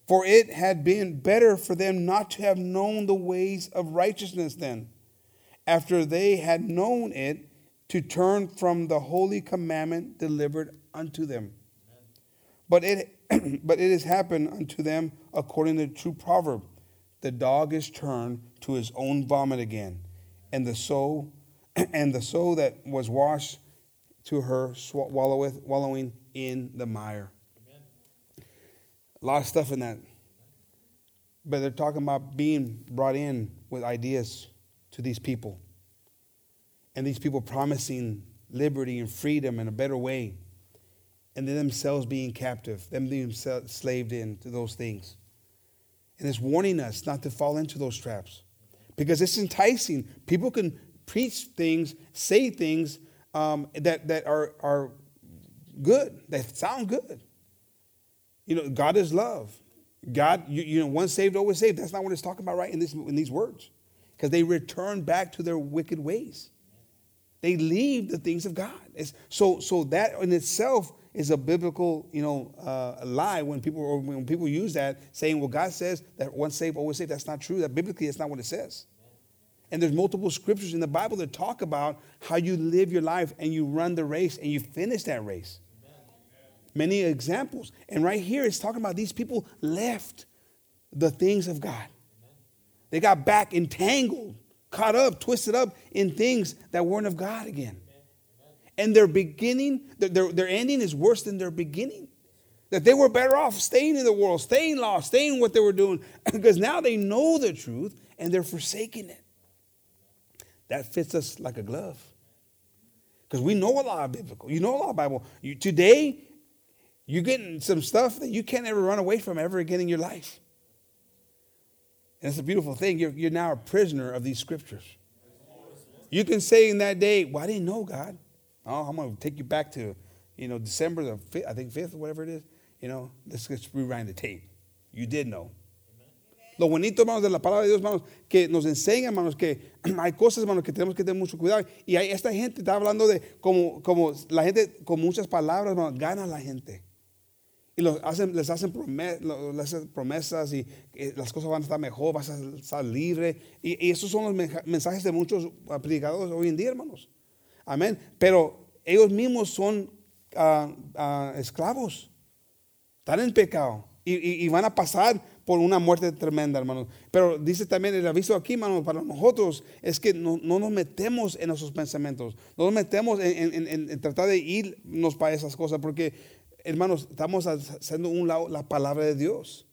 For it had been better for them not to have known the ways of righteousness then, after they had known it, to turn from the holy commandment delivered unto them. Amen. But it but it has happened unto them according to the true proverb the dog is turned to his own vomit again and the soul and the soul that was washed to her wallowing in the mire. A lot of stuff in that. But they're talking about being brought in with ideas to these people and these people promising liberty and freedom in a better way and then themselves being captive, them being slaved into those things. And it's warning us not to fall into those traps because it's enticing. People can preach things, say things um, that, that are, are good, that sound good. You know, God is love. God, you, you know, once saved, always saved. That's not what it's talking about, right, in, this, in these words. Because they return back to their wicked ways. They leave the things of God. It's, so, so that in itself is a biblical, you know, uh, lie when people when people use that, saying, "Well, God says that once saved, always saved." That's not true. That biblically, that's not what it says. And there's multiple scriptures in the Bible that talk about how you live your life and you run the race and you finish that race. Many examples. And right here, it's talking about these people left the things of God. They got back entangled caught up, twisted up in things that weren't of God again. And their beginning, their, their, ending is worse than their beginning. That they were better off staying in the world, staying lost, staying what they were doing, because now they know the truth and they're forsaking it. That fits us like a glove. Because we know a lot of biblical, you know a lot of Bible. You, today, you're getting some stuff that you can't ever run away from ever again in your life. And it's a beautiful thing. You're, you're now a prisoner of these scriptures. You can say in that day, Well, I didn't know God. Oh, I'm going to take you back to, you know, December the 5th, I think 5th or whatever it is. You know, let's just rewind the tape. You did know. Lo bonito, hermanos, de la palabra de Dios, hermanos, que nos enseña, hermanos, que hay cosas, hermanos, que tenemos que tener mucho cuidado. Y hay, esta gente está hablando de como, como la gente con muchas palabras, hermanos, gana la gente. Y los hacen, les, hacen promesas, les hacen promesas y las cosas van a estar mejor, vas a estar libre. Y, y, esos son los mensajes de muchos predicadores hoy en día, hermanos. Amén. Pero ellos mismos son uh, uh, esclavos. Están en pecado. Y, van a pasar por una muerte tremenda, hermanos. Pero dice también el aviso aquí, hermanos, para nosotros es que no, no, nos metemos en esos pensamientos, no nos metemos en, tratar de irnos para esas cosas, porque, hermanos, estamos haciendo un lado la palabra de Dios.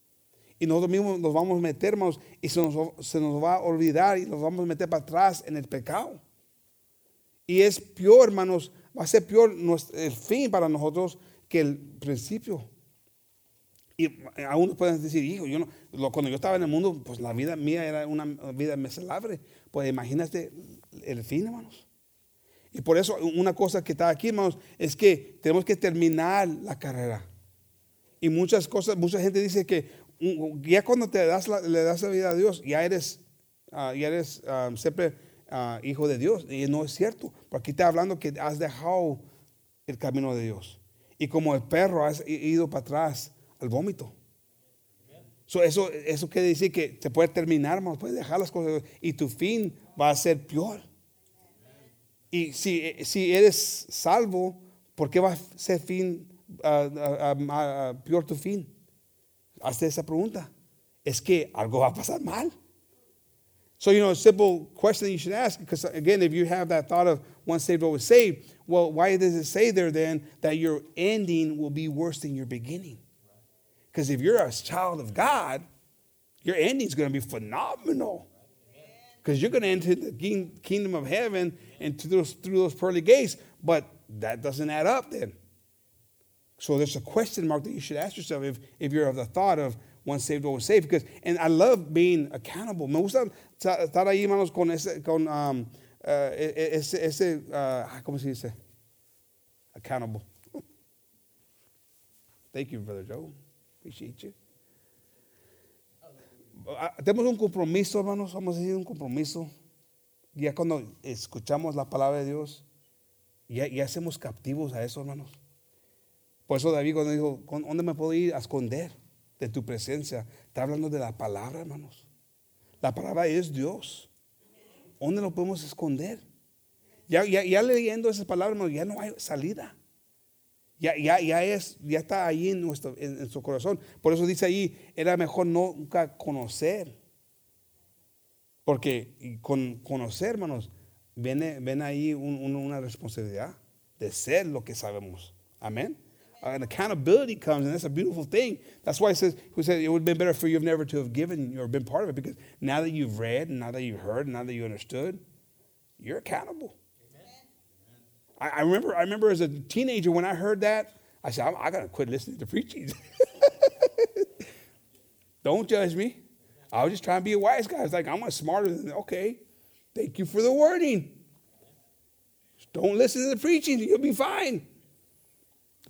Y nosotros mismos nos vamos a meter, hermanos, y se nos, se nos va a olvidar y nos vamos a meter para atrás en el pecado. Y es peor, hermanos, va a ser peor el fin para nosotros que el principio. Y aún pueden decir, hijo, yo no, cuando yo estaba en el mundo, pues la vida mía era una vida miserable. Pues imagínate el fin, hermanos. Y por eso una cosa que está aquí, hermanos, es que tenemos que terminar la carrera. Y muchas cosas, mucha gente dice que ya cuando te das le das la vida a Dios, ya eres, uh, ya eres uh, siempre uh, hijo de Dios. Y no es cierto. Porque aquí está hablando que has dejado el camino de Dios. Y como el perro has ido para atrás al vómito. So, eso, eso quiere decir que te puede terminar, más puedes dejar las cosas y tu fin va a ser peor. Y si, si eres salvo, ¿por qué va a ser fin, peor tu fin? Hazte esa pregunta. Es que algo va a pasar mal. So, you know, a simple question you should ask, because again, if you have that thought of once saved, always saved, well, why does it say there then that your ending will be worse than your beginning? Because if you're a child of God, your ending is going to be phenomenal. Because you're going to enter the kingdom of heaven and through those, through those pearly gates, but that doesn't add up then. So there's a question mark that you should ask yourself if, if you're of the thought of once saved, always saved. Because, and I love being accountable. Me gusta estar ahí, hermanos, con ese, con, um, uh, ese, ese uh, ¿cómo se dice? Accountable. Thank you, Brother Joe. Appreciate you. Tenemos un compromiso, hermanos, vamos a decir un compromiso. Ya cuando escuchamos la palabra de Dios, ya, ya hacemos captivos a eso, hermanos. Por eso David cuando dijo, ¿dónde me puedo ir a esconder de tu presencia? Está hablando de la palabra, hermanos. La palabra es Dios. ¿Dónde lo podemos esconder? Ya, ya, ya leyendo esas palabras, hermanos, ya no hay salida. Ya, ya, ya, es, ya está ahí en, nuestro, en, su corazón. Por eso dice ahí, era mejor nunca conocer. Porque con conocer, hermanos, viene, ven ahí un, un, una responsabilidad de ser lo que sabemos. Amén. Uh, An accountability comes, and that's a beautiful thing. That's why it says, who said it would have been better for you never to have given or been part of it, because now that you've read, and now that you've heard, and now that you understood, you're accountable. I, I, remember, I remember as a teenager when I heard that, I said, I, I got to quit listening to preaching. Don't judge me. I was just trying to be a wise guy. It's like, I'm smarter than, okay, thank you for the wording. Don't listen to the preaching, you'll be fine.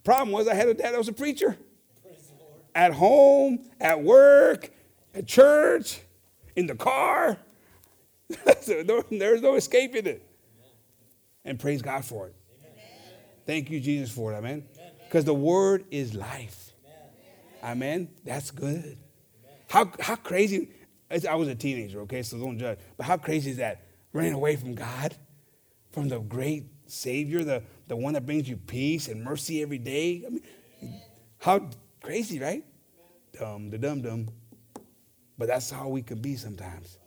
Problem was I had a dad that was a preacher. At home, at work, at church, in the car. There's no escaping it. And praise God for it. Thank you, Jesus, for it. Amen. Because the word is life. Amen. That's good. How, how crazy. I was a teenager, okay, so don't judge. But how crazy is that? Running away from God, from the great Savior, the, the one that brings you peace and mercy every day. I mean, how crazy, right? Dumb, the dumb, dumb. But that's how we can be sometimes.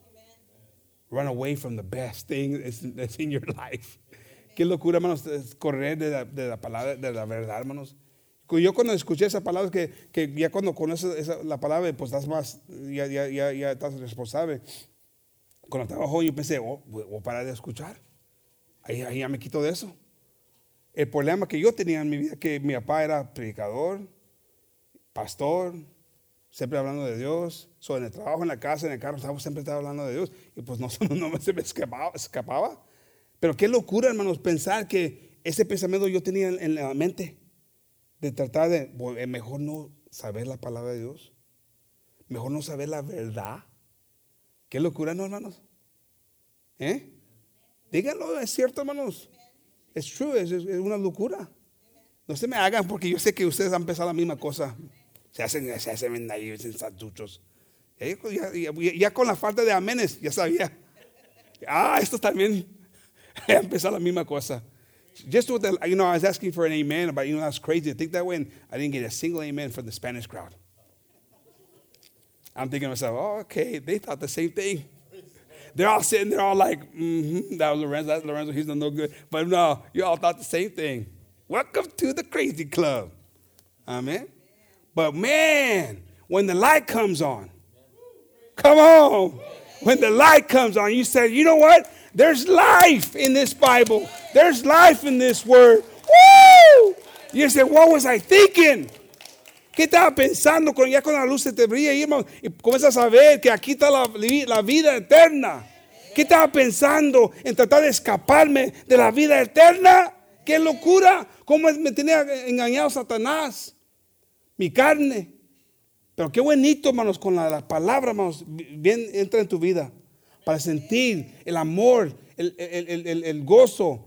run away from the best thing that's, in your life. Qué locura, hermanos, correr de la, de la palabra, de la verdad, hermanos. Yo cuando escuché esa palabra, que, que ya cuando conoces esa, la palabra, pues estás más, ya, ya, ya, ya estás responsable. Cuando estaba joven, yo pensé, oh, voy a parar de escuchar. Ahí, ahí ya me quito de eso. El problema que yo tenía en mi vida, que mi papá era predicador, pastor, siempre hablando de Dios. So, en el trabajo, en la casa, en el carro, siempre estaba hablando de Dios. Y pues no, no se me escapaba, escapaba. Pero qué locura, hermanos, pensar que ese pensamiento yo tenía en, la mente. De tratar de, eh, mejor no saber la palabra de Dios. Mejor no saber la verdad. Qué locura, ¿no, hermanos? ¿Eh? Díganlo, es cierto, hermanos. Es true, es, una locura. No se me hagan porque yo sé que ustedes han pensado la misma cosa. Se hacen, se hacen ahí, santuchos. Ya, ya, ya, con la falta de amenes, ya sabía. Ah, esto también ha empezado la misma cosa. Just with the, you know, I was asking for an amen, but you know, that's crazy to think that way, and I didn't get a single amen from the Spanish crowd. I'm thinking to myself, oh, okay, they thought the same thing. They're all sitting there, all like, mm-hmm, that was Lorenzo, that's Lorenzo, he's no good. But no, you all thought the same thing. Welcome to the crazy club. Amen. But man, when the light comes on, come on. When the light comes on, you say, you know what? There's life in this Bible. There's life in this word. Woo! You say, what was I thinking? ¿Qué estaba pensando con, ya con la luz se te brilla y, y comienzas a ver que aquí está la, vida eterna? ¿Qué estaba pensando en tratar de escaparme de la vida eterna? ¡Qué locura! ¿Cómo me tenía engañado Satanás? Mi carne. Pero qué bonito, hermanos, con la, palabra, hermanos, bien entra en tu vida. Para sentir el amor, el, el, el gozo,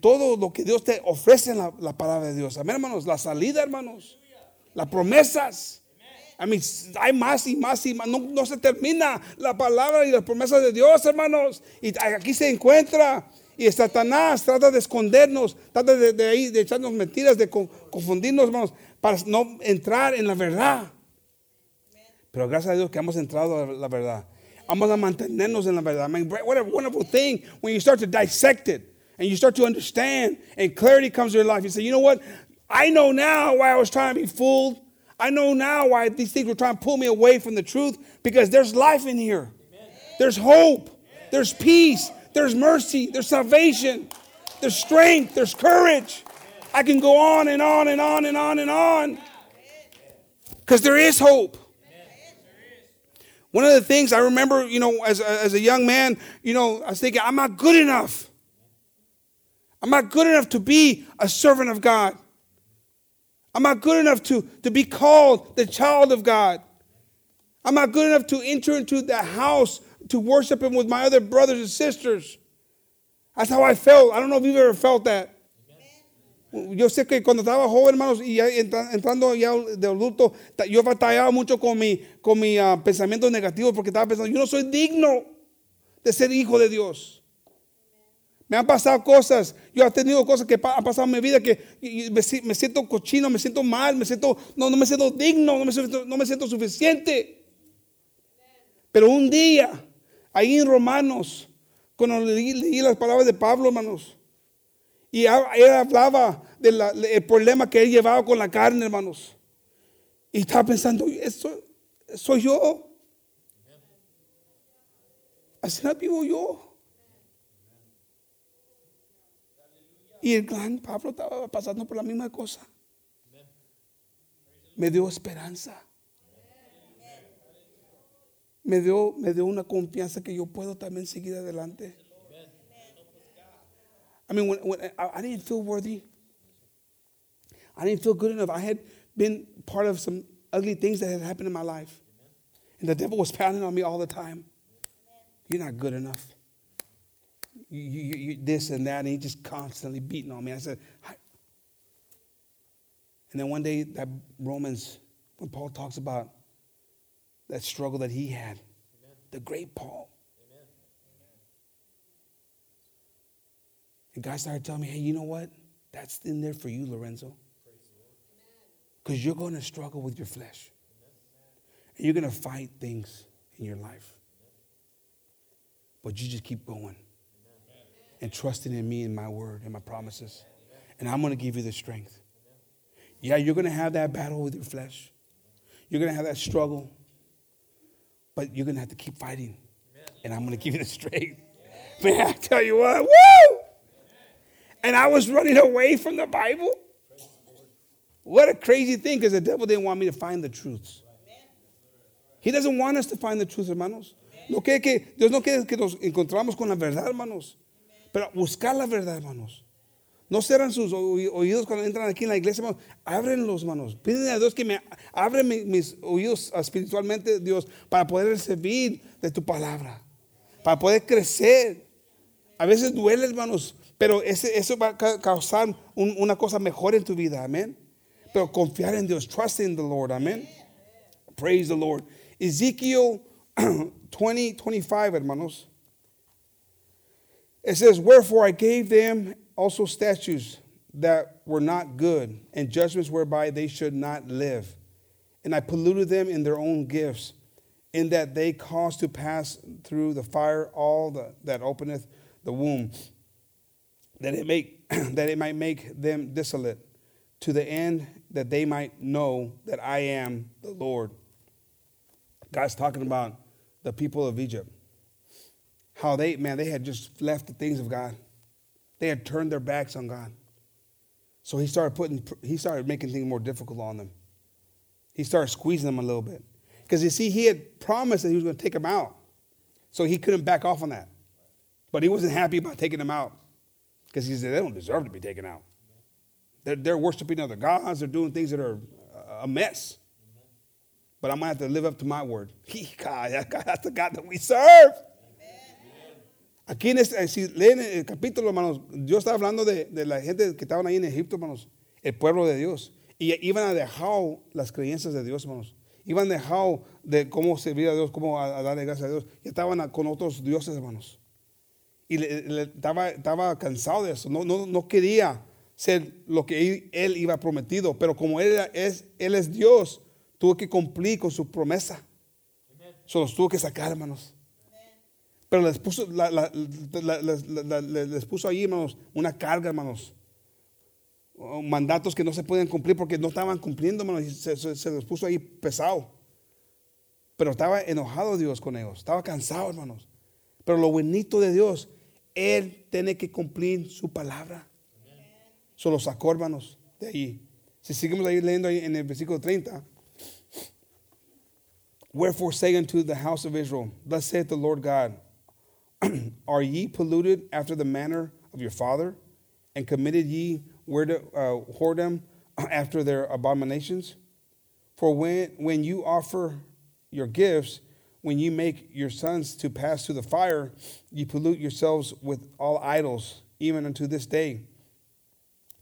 todo lo que Dios te ofrece en la, la palabra de Dios. Amén, hermanos. La salida, hermanos las promesas. A mí hay más y más y más. No, se termina la palabra y las promesas de Dios, hermanos. Y aquí se encuentra. Y Satanás trata de escondernos, trata de, de, de echarnos mentiras, de confundirnos, hermanos, para no entrar en la verdad. Pero gracias a Dios que hemos entrado a la verdad. Vamos a mantenernos en la verdad. I mean, what a wonderful thing when you start to dissect it and you start to understand and clarity comes to your life. You say, you know what? I know now why I was trying to be fooled. I know now why these things were trying to pull me away from the truth because there's life in here. There's hope. There's peace. There's mercy. There's salvation. There's strength. There's courage. I can go on and on and on and on and on because there is hope. One of the things I remember, you know, as as a young man, you know, I was thinking, I'm not good enough. I'm not good enough to be a servant of God. I'm not good enough to, to be called the child of God. I'm not good enough to enter into the house to worship Him with my other brothers and sisters. That's how I felt. I don't know if you've ever felt that. Yo sé que cuando estaba joven, hermanos, y entrando ya de adulto, yo batallaba mucho con mi, con mi uh, pensamiento negativo porque estaba pensando, yo no soy digno de ser hijo de Dios. Me han pasado cosas, yo he tenido cosas que han pasado en mi vida que me, siento cochino, me siento mal, me siento, no, no me siento digno, no me siento, no me siento suficiente. Pero un día, ahí en Romanos, cuando leí, las palabras de Pablo, hermanos, y él hablaba del problema que él llevaba con la carne, hermanos. Y estaba pensando, eso soy yo. Así vivo yo. Y el gran Pablo estaba pasando por la misma cosa. Me dio esperanza. Me dio, me dio una confianza que yo puedo también seguir adelante. I mean, when, I, I didn't feel worthy. I didn't feel good enough. I had been part of some ugly things that had happened in my life. And the devil was pounding on me all the time. You're not good enough you, you, you, this and that, and he just constantly beating on me. I said, and then one day that Romans, when Paul talks about that struggle that he had, Amen. the great Paul. Amen. And God started telling me, hey, you know what? That's in there for you, Lorenzo. Because you're going to struggle with your flesh. And you're going to fight things in your life. but you just keep going and trusting in me and my word and my promises. And I'm going to give you the strength. Yeah, you're going to have that battle with your flesh. You're going to have that struggle. But you're going to have to keep fighting. And I'm going to give you the strength. Man, I tell you what, woo! And I was running away from the Bible. What a crazy thing because the devil didn't want me to find the truths. He doesn't want us to find the truth, hermanos. No quiere que, Dios no quiere que nos encontramos con la verdad, hermanos. Pero buscar la verdad, hermanos. No cerran sus oídos cuando entran aquí en la iglesia, hermanos. Ábrenlos, hermanos. Pídenle a Dios que me abra mis oídos espiritualmente, Dios, para poder recibir de tu palabra. Para poder crecer. A veces duele, hermanos, pero eso va a causar un, una cosa mejor en tu vida. Amén. Pero confiar en Dios. Trust in the Lord. Amén. Praise the Lord. Ezekiel 20, 25, hermanos. It says, Wherefore I gave them also statutes that were not good, and judgments whereby they should not live. And I polluted them in their own gifts, in that they caused to pass through the fire all the, that openeth the womb, that it make that it might make them desolate, to the end that they might know that I am the Lord. God's talking about the people of Egypt. How they, man, they had just left the things of God. They had turned their backs on God. So he started putting, he started making things more difficult on them. He started squeezing them a little bit. Because you see, he had promised that he was going to take them out. So he couldn't back off on that. But he wasn't happy about taking them out. Because he said, they don't deserve to be taken out. They're, they're worshiping other gods. They're doing things that are a mess. But I'm going to have to live up to my word. God, that's the God that we serve. Aquí en este, si leen el capítulo, hermanos, Dios está hablando de, de, la gente que estaban ahí en Egipto, hermanos, el pueblo de Dios. Y iban a dejar las creencias de Dios, hermanos. Iban a dejar de cómo servir a Dios, cómo a, a darle gracias a Dios. Y estaban a, con otros dioses, hermanos. Y le, le, estaba, estaba, cansado de eso. No, no, no, quería ser lo que él, iba prometido. Pero como él es, él es Dios, tuvo que cumplir con su promesa. Solo los tuvo que sacar, hermanos. Pero les puso, la, ahí, hermanos, una carga, hermanos. Mandatos que no se pueden cumplir porque no estaban cumpliendo, hermanos. Y se les puso ahí pesado. Pero estaba enojado Dios con ellos. Estaba cansado, hermanos. Pero lo bonito de Dios, Él tiene que cumplir su palabra. Solo sacó, hermanos, de ahí. Si seguimos ahí leyendo ahí en el versículo 30. Wherefore say unto the house of Israel, Thus saith the Lord God, Are ye polluted after the manner of your father, and committed ye uh, whoredom after their abominations? For when, when you offer your gifts, when you make your sons to pass through the fire, ye pollute yourselves with all idols, even unto this day.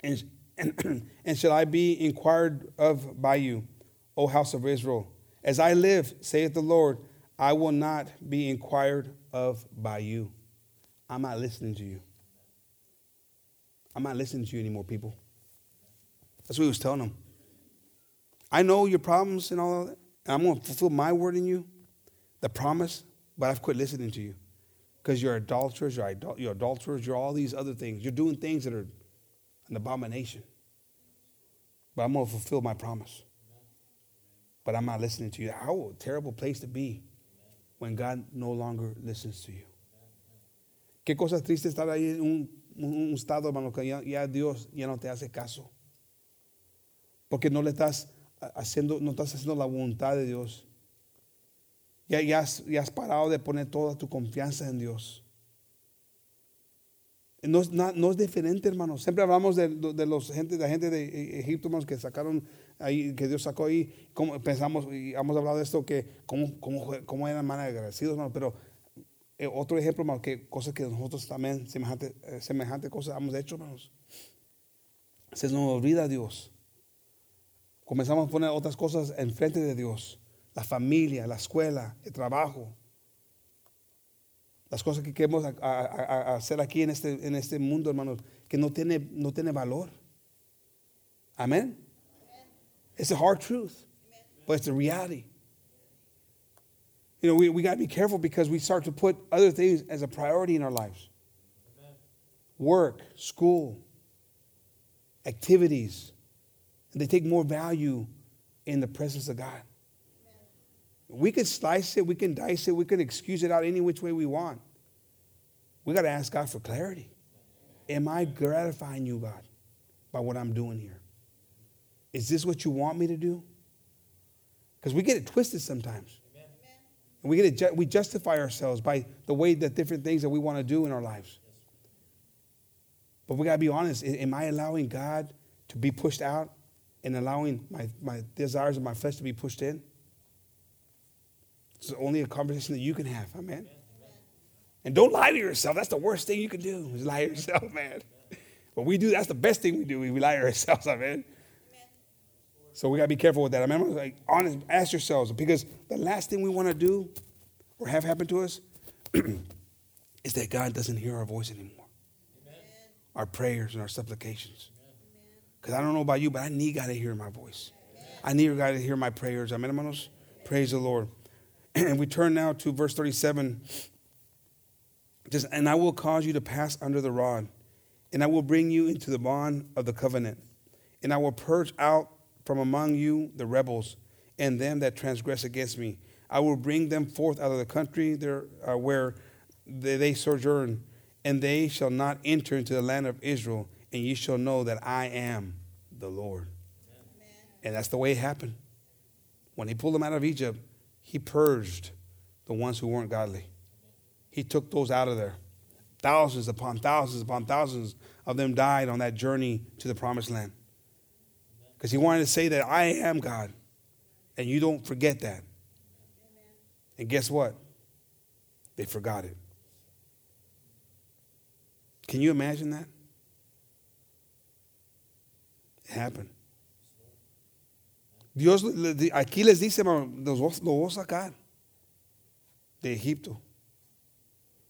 And, and, and shall I be inquired of by you, O house of Israel? As I live, saith the Lord, I will not be inquired of by you. I'm not listening to you. I'm not listening to you anymore, people. That's what he was telling them. I know your problems and all of that, and I'm going to fulfill my word in you, the promise, but I've quit listening to you. Because you're adulterers, you're, you're adulterers, you're all these other things. You're doing things that are an abomination. But I'm going to fulfill my promise. But I'm not listening to you. How a terrible place to be when God no longer listens to you. Qué cosa triste estar ahí en un, estado, hermano, que ya, ya, Dios ya no te hace caso. Porque no le estás haciendo, no estás haciendo la voluntad de Dios. Ya, ya, has, ya has parado de poner toda tu confianza en Dios. No es, no, es diferente, hermano. Siempre hablamos de, de, los gente, de la gente de Egipto, hermanos, que sacaron ahí, que Dios sacó ahí. Pensamos, y hemos hablado de esto, que cómo, cómo, cómo eran mal agradecidos. Pero eh, otro ejemplo, hermano, que cosas que nosotros también, semejante, eh, semejante cosas hemos hecho, hermanos. Se nos olvida Dios. Comenzamos a poner otras cosas enfrente de Dios. La familia, la escuela, el trabajo las cosas que queremos a, a, a hacer aquí en este, en este mundo, hermanos, que no tiene, no tiene valor. Amén. It's a hard truth, but it's a reality. You know, we, we got to be careful because we start to put other things as a priority in our lives work, school, activities. And they take more value in the presence of God. We can slice it, we can dice it, we can excuse it out any which way we want. We got to ask God for clarity. Am I gratifying you, God, by what I'm doing here? Is this what you want me to do? Because we get it twisted sometimes. And we get it, ju- we justify ourselves by the way that different things that we want to do in our lives. But we got to be honest. Am I allowing God to be pushed out and allowing my, my desires of my flesh to be pushed in? It's only a conversation that you can have. Amen. And don't lie to yourself. That's the worst thing you can do is lie to yourself, man. But we do, that's the best thing we do. We lie to ourselves, amen. So we got to be careful with that. I mean, like, honest, ask yourselves because the last thing we want to do or have happen to us is that God doesn't hear our voice anymore. Our prayers and our supplications. Because I don't know about you, but I need God to hear my voice. I need God to hear my prayers. Amen, hermanos? Praise the Lord. And we turn now to verse 37. Just, and I will cause you to pass under the rod, and I will bring you into the bond of the covenant, and I will purge out from among you the rebels and them that transgress against me. I will bring them forth out of the country there, uh, where they, they sojourn, and they shall not enter into the land of Israel, and ye shall know that I am the Lord. And that's the way it happened. When he pulled them out of Egypt, he purged the ones who weren't godly. He took those out of there. Thousands upon thousands upon thousands of them died on that journey to the promised land. Because he wanted to say that I am God. And you don't forget that. And guess what? They forgot it. Can you imagine that? It happened. Dios aquí les dice, hermano, los los voy a sacar de Egipto.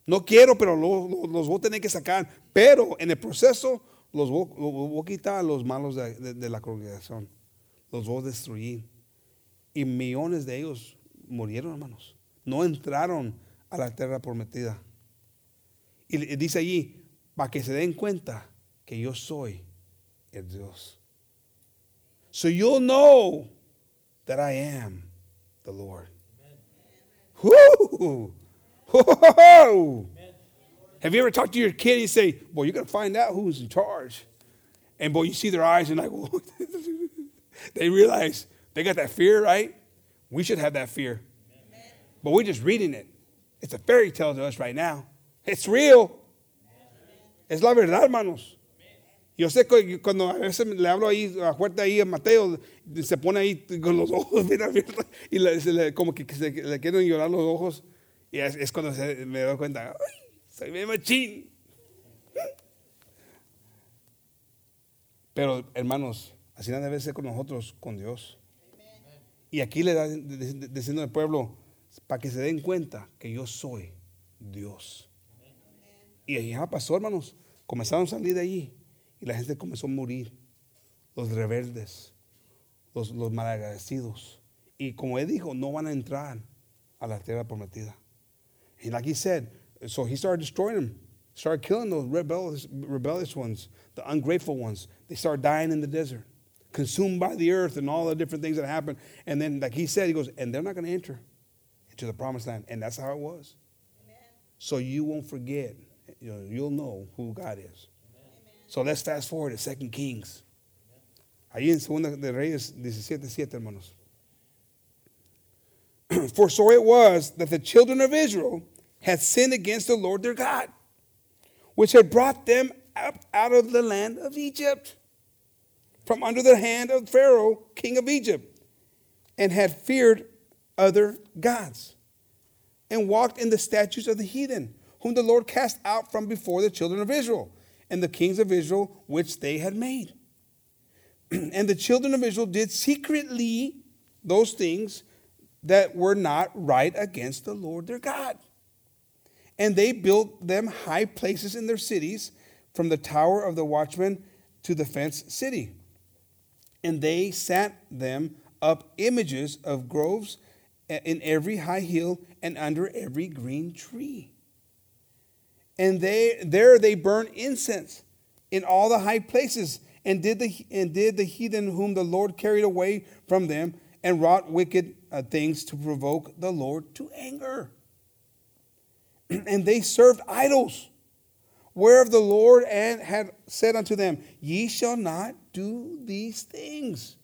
No quiero, pero lo- lo- los voy a tener que sacar. Pero en el proceso los voy, los a quitar a los malos de, la congregación. Los voy a destruir. Y millones de ellos murieron, hermanos. No entraron a la tierra prometida. Y dice allí, para que se den cuenta que yo soy el Dios. So you'll know that I am the Lord. Whoo! Have you ever talked to your kid and you say, Boy, you're going to find out who's in charge? And boy, you see their eyes and like, they realize they got that fear, right? We should have that fear. But we're just reading it. It's a fairy tale to us right now. It's real. Es la verdad, hermanos. Yo sé que cuando a veces le hablo ahí a fuerte ahí a Mateo, se pone ahí con los ojos bien abiertos y le- le- como que se, le quieren llorar los ojos. Y es, es cuando se- me doy cuenta, ¡ay! Soy bien machín. Pero, hermanos, así no debe ser con nosotros, con Dios. Y aquí le da diciendo al pueblo, para que se den cuenta que yo soy Dios. Y ya pasó, hermanos. Comenzaron a salir de allí y la gente comenzó a morir. Los rebeldes, los, los malagradecidos. Y como él dijo, no van a entrar a la tierra prometida. And like he said, so he started destroying them, started killing those rebellious, rebellious ones, the ungrateful ones. They started dying in the desert, consumed by the earth and all the different things that happened. And then, like he said, he goes, and they're not going to enter into the promised land. And that's how it was. So you won't forget. You know, you'll know who God is. So let's fast forward to 2 Kings. Ahí en Segunda de Reyes 17:7, hermanos. For so it was that the children of Israel had sinned against the Lord their God, which had brought them up out of the land of Egypt, from under the hand of Pharaoh, king of Egypt, and had feared other gods, and walked in the statutes of the heathen, whom the Lord cast out from before the children of Israel, and the kings of Israel which they had made. and the children of Israel did secretly those things that were not right against the Lord their God. And they built them high places in their cities, from the tower of the watchman to the fenced city. And they set them up images of groves eh, in every high hill and under every green tree. And they there they burned incense in all the high places, and did the and did the heathen whom the Lord carried away from them, and wrought wicked uh, things to provoke the Lord to anger. and they served idols, whereof the Lord and had said unto them, Ye shall not do these things.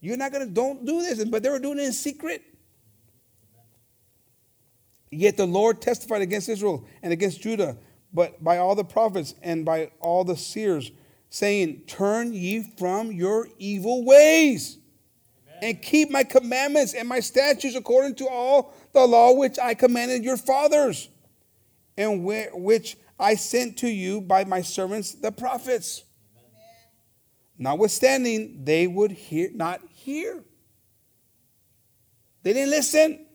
You're not gonna don't do this, but they were doing it in secret. Yet the Lord testified against Israel and against Judah, but by all the prophets and by all the seers, saying, Turn ye from your evil ways and keep my commandments and my statutes according to all the law which I commanded your fathers, and which I sent to you by my servants the prophets. Notwithstanding, they would hear, not hear. They didn't listen.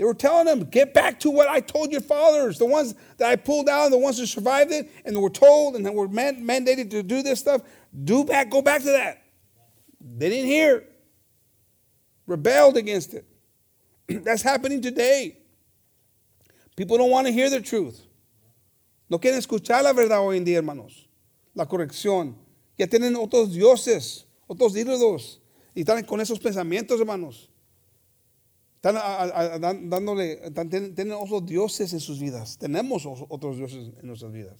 They were telling them, get back to what I told your fathers, the ones that I pulled out, the ones who survived it, and were told and were mandated to do this stuff. Do back, go back to that. They didn't hear, rebelled against it. That's happening today. People don't want to hear the truth. No quieren escuchar la verdad hoy en día, hermanos. La corrección. Ya tienen otros dioses, otros ídolos. Y están con esos pensamientos, hermanos. Están a, a, dándole, están, tienen otros dioses en sus vidas. Tenemos otros dioses en nuestras vidas.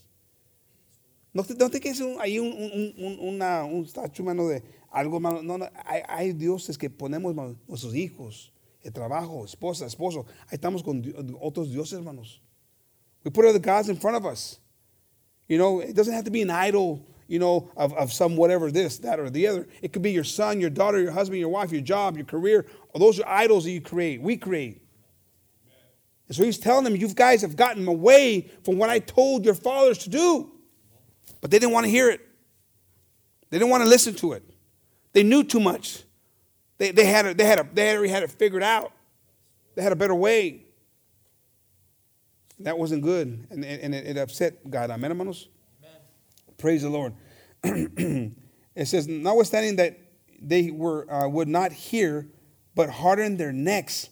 No te, no te quedes ahí un, un, un, una, un hermano, de algo, hermano. No, no, hay, hay, dioses que ponemos, hermano, nuestros hijos, el trabajo, esposa, esposo. Ahí estamos con otros dioses, hermanos. We put other gods in front of us. You know, it doesn't have to be an idol you know, of, of some whatever this, that, or the other. It could be your son, your daughter, your husband, your wife, your job, your career. Those are idols that you create, we create. And so he's telling them, you guys have gotten away from what I told your fathers to do. But they didn't want to hear it. They didn't want to listen to it. They knew too much. They, they, had, a, they, had, a, they already had it figured out. They had a better way. That wasn't good. And, and it, it upset God. Amen, hermanos? Praise the Lord. it says, notwithstanding that they were uh, would not hear, but hardened their necks,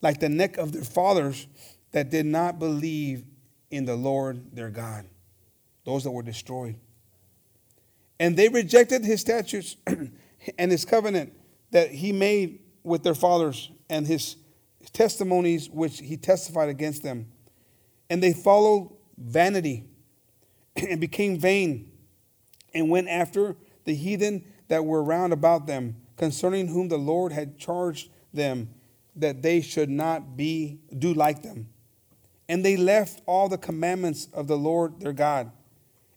like the neck of their fathers that did not believe in the Lord their God, those that were destroyed. And they rejected his statutes and his covenant that he made with their fathers and his testimonies which he testified against them. And they followed vanity and became vain and went after the heathen that were round about them, concerning whom the Lord had charged them that they should not be do like them. And they left all the commandments of the Lord their God,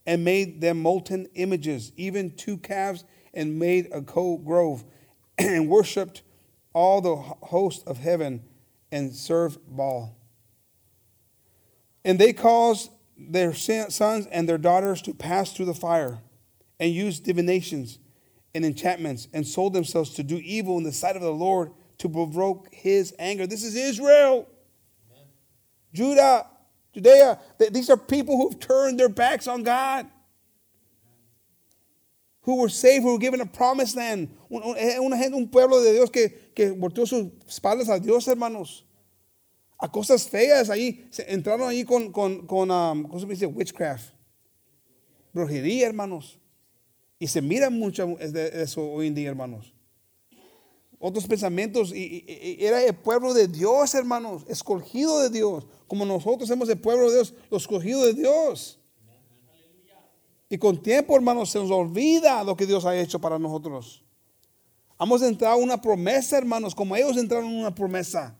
and made them molten images, even two calves, and made a cold grove, and worshipped all the host of heaven, and served Baal. And they caused their sons and their daughters to pass through the fire and used divinations and enchantments and sold themselves to do evil in the sight of the Lord to provoke his anger. This is Israel, Amen. Judah, Judea. These are people who've turned their backs on God, who were saved, who were given a promised land. Una gente, un pueblo de Dios que, que volteó sus espaldas a Dios, hermanos. A cosas feas ahí. Entraron ahí con, con, con um, ¿cómo se dice? Witchcraft. Brujería, hermanos. Y se mira mucho eso hoy en día, hermanos. Otros pensamientos, y, era el pueblo de Dios, hermanos, escogido de Dios, como nosotros somos el pueblo de Dios, los escogidos de Dios. Y con tiempo, hermanos, se nos olvida lo que Dios ha hecho para nosotros. Hemos entrado en una promesa, hermanos, como ellos entraron en una promesa.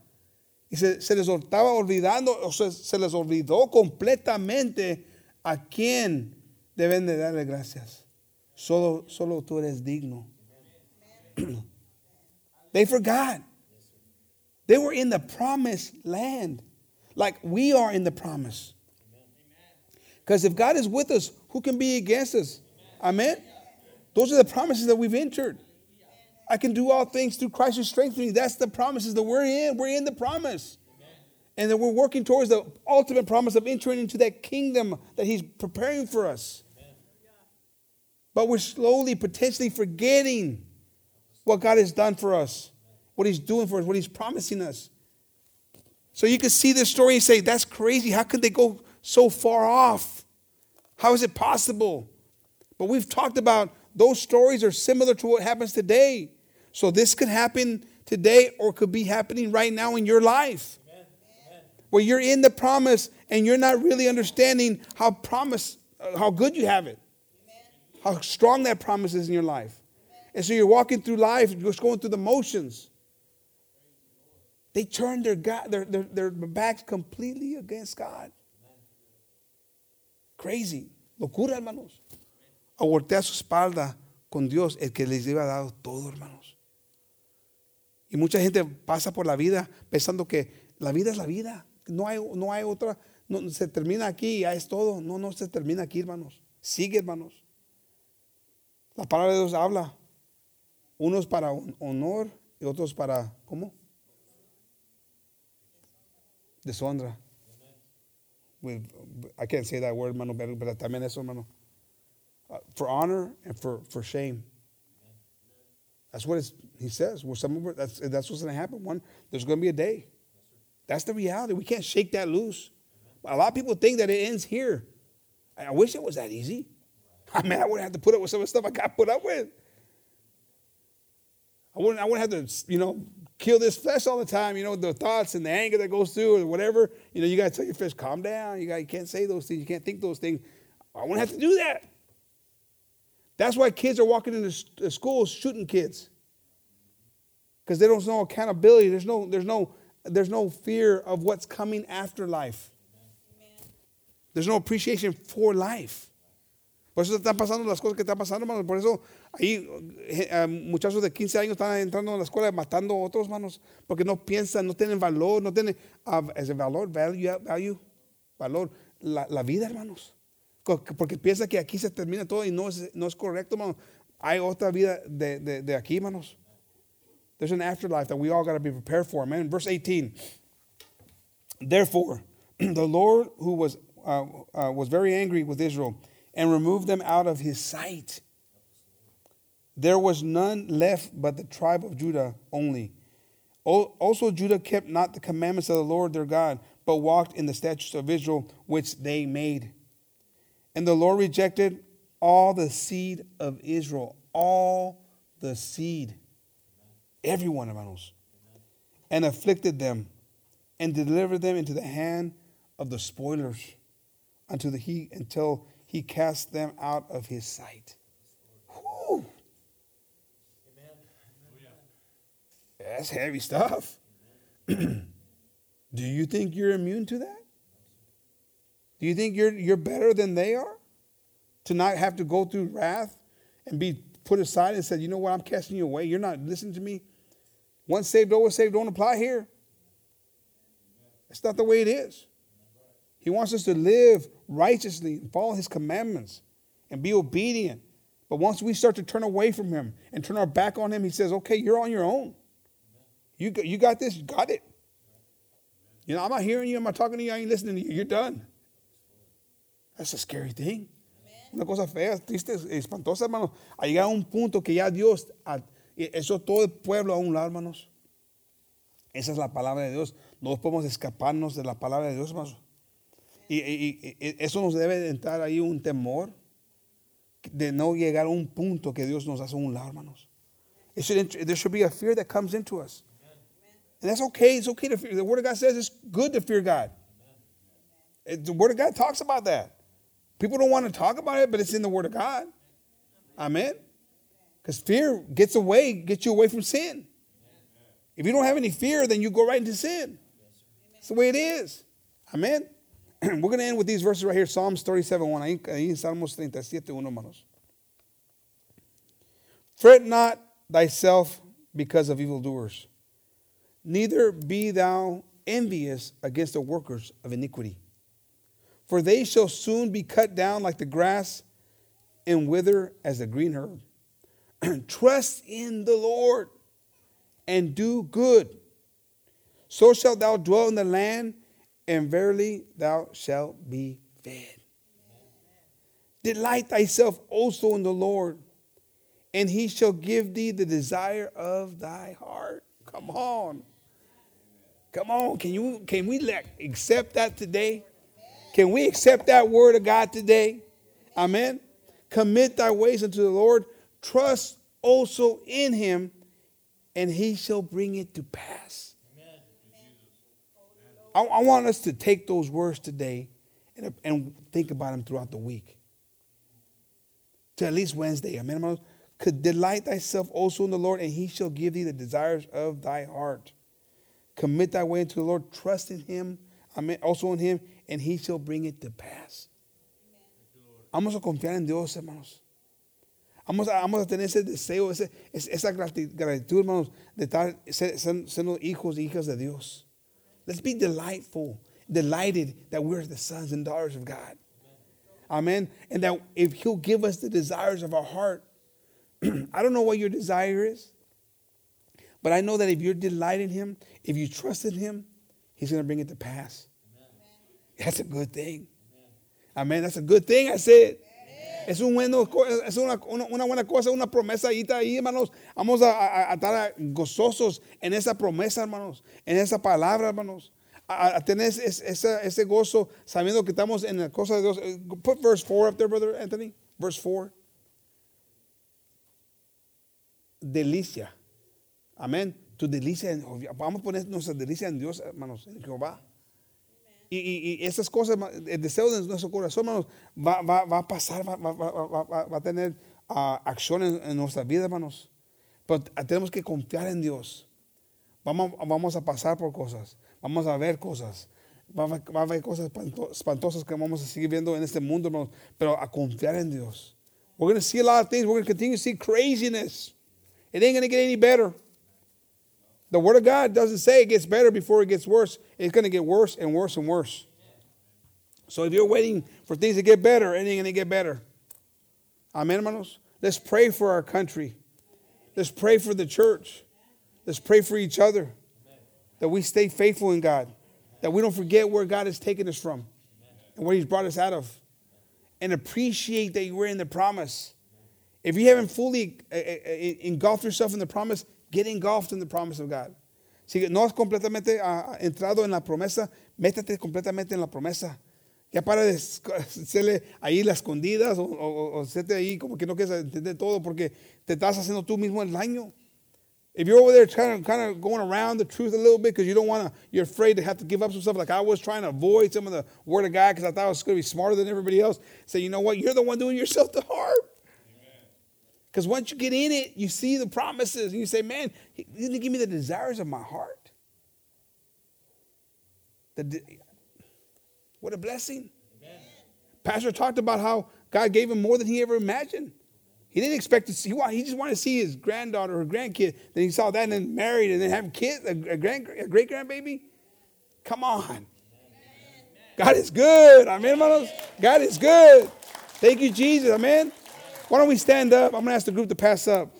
Y se, les estaba olvidando, o se, se les olvidó completamente a quién deben de darle gracias. Solo, solo tú eres digno. they forgot. They were in the promised land, like we are in the promise. Because if God is with us, who can be against us? Amen. Those are the promises that we've entered. I can do all things through Christ who strengthens me. That's the promises that we're in. We're in the promise. And that we're working towards the ultimate promise of entering into that kingdom that He's preparing for us. But we're slowly, potentially forgetting what God has done for us, what He's doing for us, what He's promising us. So you can see this story and say, that's crazy. How could they go so far off? How is it possible? But we've talked about those stories are similar to what happens today. So this could happen today or could be happening right now in your life. Where you're in the promise and you're not really understanding how promise uh, how good you have it. How strong that promise is in your life. And so you're walking through life, just going through the motions. They turned their, God, their, their, their backs completely against God. Crazy. Locura, hermanos. A voltear su espalda con Dios, el que les lleva dado todo, hermanos. Y mucha gente pasa por la vida pensando que la vida es la vida. No hay, no hay otra, no, se termina aquí, ya es todo. No, no se termina aquí, hermanos. Sigue, hermanos. La palabra de Dios habla. Unos para honor y otros para, ¿cómo? Deshonra. I can't say that word, hermano, pero también eso, hermano. Uh, for honor and for, for shame. That's what he says. Well, some of that's, that's what's going to happen. One, there's going to be a day. That's the reality. We can't shake that loose. A lot of people think that it ends here. I wish it was that easy. I mean, I wouldn't have to put up with some of the stuff I got put up with. I wouldn't, I wouldn't have to, you know, kill this flesh all the time, you know, the thoughts and the anger that goes through or whatever. You know, you got to tell your flesh, calm down. You, got, you can't say those things. You can't think those things. I wouldn't have to do that. That's why kids are walking into schools shooting kids. Because they don't know accountability. There's no, there's no, there's no fear of what's coming after life. There's no appreciation for life. Por eso están pasando las cosas que están pasando, hermanos. Por eso ahí eh, muchachos de 15 años están entrando a la escuela matando a otros, hermanos, porque no piensan, no tienen valor, no tienen uh, ese valor, value, value valor, la, la, vida, hermanos. Porque piensa que aquí se termina todo y no es, no es correcto, hermanos. Hay otra vida de, de, de aquí, hermanos. There's an afterlife that we all got to be prepared for. Amen. Verse 18. Therefore, the Lord who was, uh, uh, was very angry with Israel and removed them out of his sight. There was none left but the tribe of Judah only. Also, Judah kept not the commandments of the Lord their God, but walked in the statutes of Israel, which they made. And the Lord rejected all the seed of Israel, all the seed, everyone, hermanos, and afflicted them, and delivered them into the hand of the spoilers, until the he until he cast them out of his sight. Whew. That's heavy stuff. Do you think you're immune to that? Do you think you're, you're better than they are? To not have to go through wrath and be put aside and said, you know what, I'm casting you away. You're not listening to me. Once saved, always saved, don't apply here. That's not the way it is. He wants us to live righteously and follow his commandments and be obedient. But once we start to turn away from him and turn our back on him, he says, okay, you're on your own. You got, you got this, you got it. You know, I'm not hearing you, I'm not talking to you, I ain't listening to you. You're done. That's a scary thing. Una cosa fea, triste, espantosa, hermanos. Ha llegado un punto que ya Dios, eso todo el pueblo a un lado, hermanos. Esa es la palabra de Dios. No podemos escaparnos de la palabra de Dios, hermanos. Y, y, y, eso nos debe entrar ahí un temor de no llegar a un punto que Dios nos hace un lado, hermanos. Should, there should be a fear that comes into us. And that's okay. It's okay to fear. The Word of God says it's good to fear God. Eh, the Word of God talks about that. People don't want to talk about it, but it's in the Word of God. Amen. Because fear gets away, gets you away from sin. If you don't have any fear, then you go right into sin. It's the way it is. Amen. We're going to end with these verses right here Psalms 37 1. Ahí, ahí Salmos 37 1, hermanos. Fret not thyself because of evildoers, neither be thou envious against the workers of iniquity. For they shall soon be cut down like the grass and wither as the green herb. Trust in the Lord and do good. So shalt thou dwell in the land and verily thou shalt be fed. Delight thyself also in the Lord, and he shall give thee the desire of thy heart. Come on. Come on. Can you can we let, accept that today? Can we accept that word of God today? Amen. Commit thy ways unto the Lord. Trust also in him, and he shall bring it to pass. I, I want us to take those words today and, and think about them throughout the week. To at least Wednesday. Amen. hermanos? Could delight thyself also in the Lord, and he shall give thee the desires of thy heart. Commit thy way into the Lord, trust in him, amen, also in him, and he shall bring it to pass. Vamos a confiar en Dios, hermanos. Vamos a, vamos a tener ese deseo, ese, es- esa grati- gratitud, hermanos, de estar ser- hijos y hijas de Dios. Let's be delightful, delighted that we're the sons and daughters of God. Amen. And that if He'll give us the desires of our heart, I don't know what your desire is, but I know that if you're delighting Him, if you trust in Him, He's going to bring it to pass. That's a good thing. Amen. That's a good thing, I said. Es, una, buena cosa, una promesa ahí, hermanos. Vamos a, estar gozosos en esa promesa, hermanos, en esa palabra, hermanos. A, tener ese gozo sabiendo que estamos en la cosa de Dios. Eh, Put verse 4 up there, brother Anthony. Verse 4. Delicia. Amén. Tu delicia, en- vamos a poner nuestra delicia en Dios, hermanos, en Jehová. Y, y- y esas cosas, el deseo de nuestro corazón, hermanos, va, va- va a pasar, va, va- a tener ah, acción en, en nuestra vida, hermanos. Pero tenemos que confiar en Dios. Vamos, vamos a pasar por cosas, vamos a ver cosas, va, a- haber cosas espanto- espantosas que vamos a seguir viendo en este mundo, hermanos, pero a confiar en Dios. We're going to see a lot of things. We're going to continue to see craziness. It ain't going to get any better. The Word of God doesn't say it gets better before it gets worse. It's going to get worse and worse and worse. So if you're waiting for things to get better, it ain't going to get better. Amen, hermanos. Let's pray for our country. Let's pray for the church. Let's pray for each other. That we stay faithful in God. That we don't forget where God has taken us from and where He's brought us out of. And appreciate that we're in the promise. If you haven't fully uh, uh, uh, engulfed yourself in the promise, get engulfed in the promise of God. Si no has completamente ah, entrado en la promesa, métete completamente en la promesa. Ya para de hacerle ahí las escondidas o, o, o hacerte ahí como que no quieres entender todo porque te estás haciendo tú mismo el daño. If you're over there kind of, kind of going around the truth a little bit because you don't want to, you're afraid to have to give up some stuff. Like I was trying to avoid some of the word of God because I thought I was going to be smarter than everybody else. Say, you know what? You're the one doing yourself the harm. Because once you get in it, you see the promises and you say, man, he didn't give me the desires of my heart. De- what a blessing. Pastor talked about how God gave him more than he ever imagined. He didn't expect to see, wa- he just wanted to see his granddaughter or grandkid. Then he saw that and then married and then have kids, a, grand, a great grandbaby. Come on. God is good. Amen, hermanos. God is good. Thank you, Jesus. Amen. Why don't we stand up? I'm going to ask the group to pass up.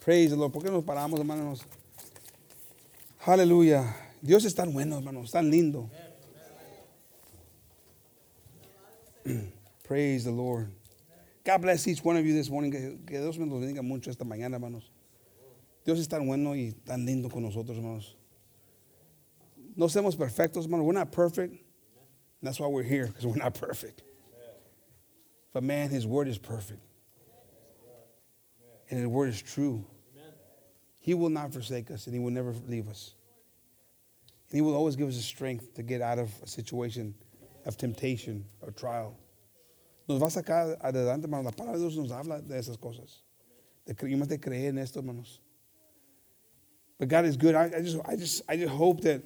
Praise the Lord. ¿Por qué nos paramos, hermanos? Aleluya. Dios es tan bueno, hermanos, tan lindo. Praise the Lord. God bless each one of you this morning. Que Dios me los bendiga mucho esta mañana, hermanos. Dios es tan bueno y tan lindo con nosotros, hermanos. No somos perfectos, hermanos. We're not perfect. That's why we're here, because we're not perfect. But man, His word is perfect. And His word is true. He will not forsake us, and He will never leave us. And He will always give us the strength to get out of a situation of temptation or trial. Nos va a sacar adelante, hermanos. La palabra de Dios nos habla de esas cosas. De creer, de creer en esto, hermanos. But God is good. I, I just, I just, I just hope that.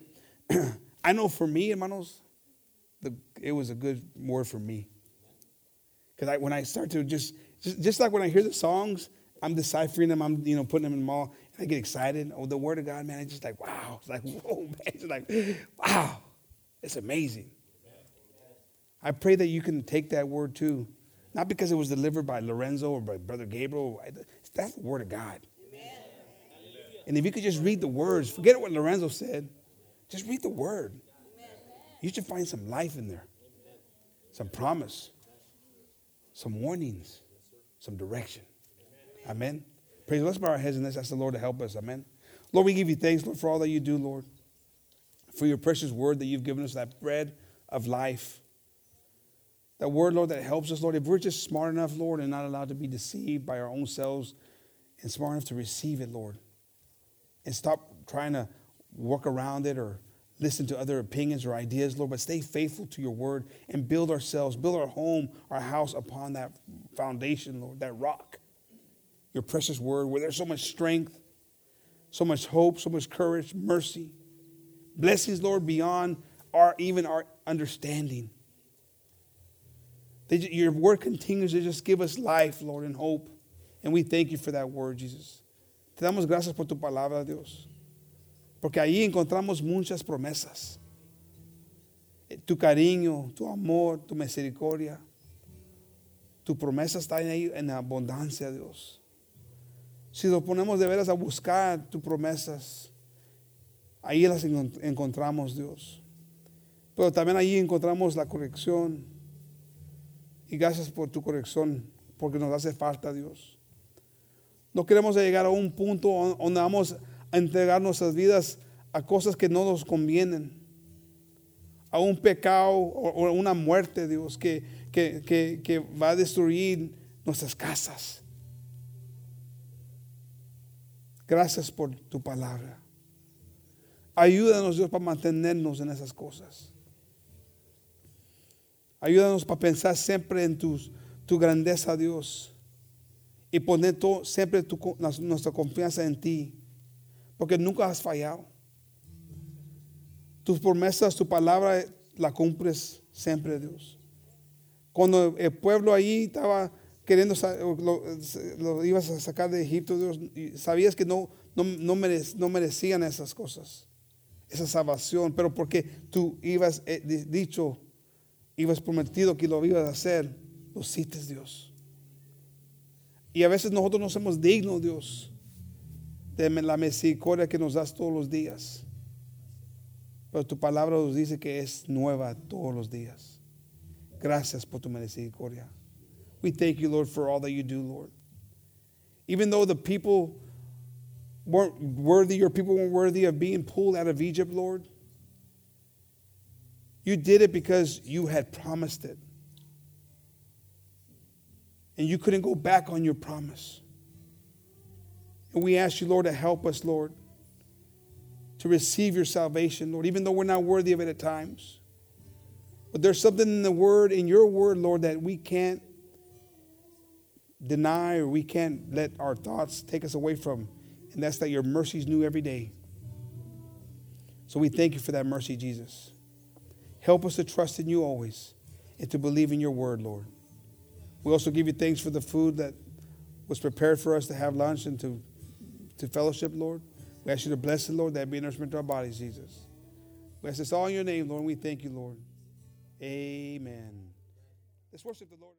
I know for me, hermanos, the, it was a good word for me. Because I, when I start to just, just, just like when I hear the songs, I'm deciphering them. I'm, you know, putting them in them all. And I get excited. Oh, the Word of God, man. It's just like wow. It's like whoa, man. It's like wow. It's amazing. I pray that you can take that word too, not because it was delivered by Lorenzo or by Brother Gabriel. That's the Word of God. And if you could just read the words, forget what Lorenzo said. Just read the Word. You should find some life in there, some promise some warnings, some direction. Amen. Praise. Let's bow our heads and let's ask the Lord to help us. Amen. Lord, we give you thanks, Lord, for all that you do, Lord, for your precious word that you've given us, that bread of life. That word, Lord, that helps us, Lord. If we're just smart enough, Lord, and not allowed to be deceived by our own selves, and smart enough to receive it, Lord, and stop trying to work around it or listen to other opinions or ideas, Lord, but stay faithful to your word and build ourselves, build our home, our house upon that foundation, Lord, that rock, your precious word, where there's so much strength, so much hope, so much courage, mercy, blessings, Lord, beyond our even our understanding. They, your word continues to just give us life, Lord, and hope. And we thank you for that word, Jesus. Te damos gracias por tu palabra, Dios. Porque ahí encontramos muchas promesas. Tu cariño, tu amor, tu misericordia. Tu promesa está ahí en abundancia, Dios. Si nos ponemos de veras a buscar tus promesas, ahí las encontramos, Dios. Pero también ahí encontramos la corrección. Y gracias por tu corrección, porque nos hace falta, Dios. No queremos llegar a un punto donde vamos a entregar nuestras vidas a cosas que no nos convienen, a un pecado o una muerte, Dios, que, que, que, que va a destruir nuestras casas. Gracias por tu palabra. Ayúdanos, Dios, para mantenernos en esas cosas. Ayúdanos para pensar siempre en tus, tu grandeza, Dios. Y poner todo, siempre nuestra confianza en ti. Porque nunca has fallado. Tus promesas, tu palabra, la cumples siempre, Dios. Cuando el pueblo ahí estaba queriendo, lo, ibas a sacar de Egipto, Dios, sabías que no, no, no, no merecían esas cosas, esa salvación, pero porque tú ibas eh, dicho ibas prometido que lo ibas a hacer, lo hiciste, Dios. Y a veces nosotros no somos dignos, Dios, de la misericordia que nos das todos los días. Pero tu palabra nos dice que es nueva todos los días. Gracias por tu misericordia. We thank you, Lord, for all that you do, Lord. Even though the people weren't worthy, your people weren't worthy of being pulled out of Egypt, Lord. You did it because you had promised it. And you couldn't go back on your promise. And we ask you, Lord, to help us, Lord, to receive your salvation, Lord, even though we're not worthy of it at times. But there's something in the word, in your word, Lord, that we can't deny or we can't let our thoughts take us away from. And that's that your mercy is new every day. So we thank you for that mercy, Jesus. Help us to trust in you always and to believe in your word, Lord. We also give you thanks for the food that was prepared for us to have lunch and to, to fellowship, Lord. We ask you to bless the Lord, that be nourishment to our bodies, Jesus. We ask this all in your name, Lord, we thank you, Lord. Amen. Let's worship the Lord.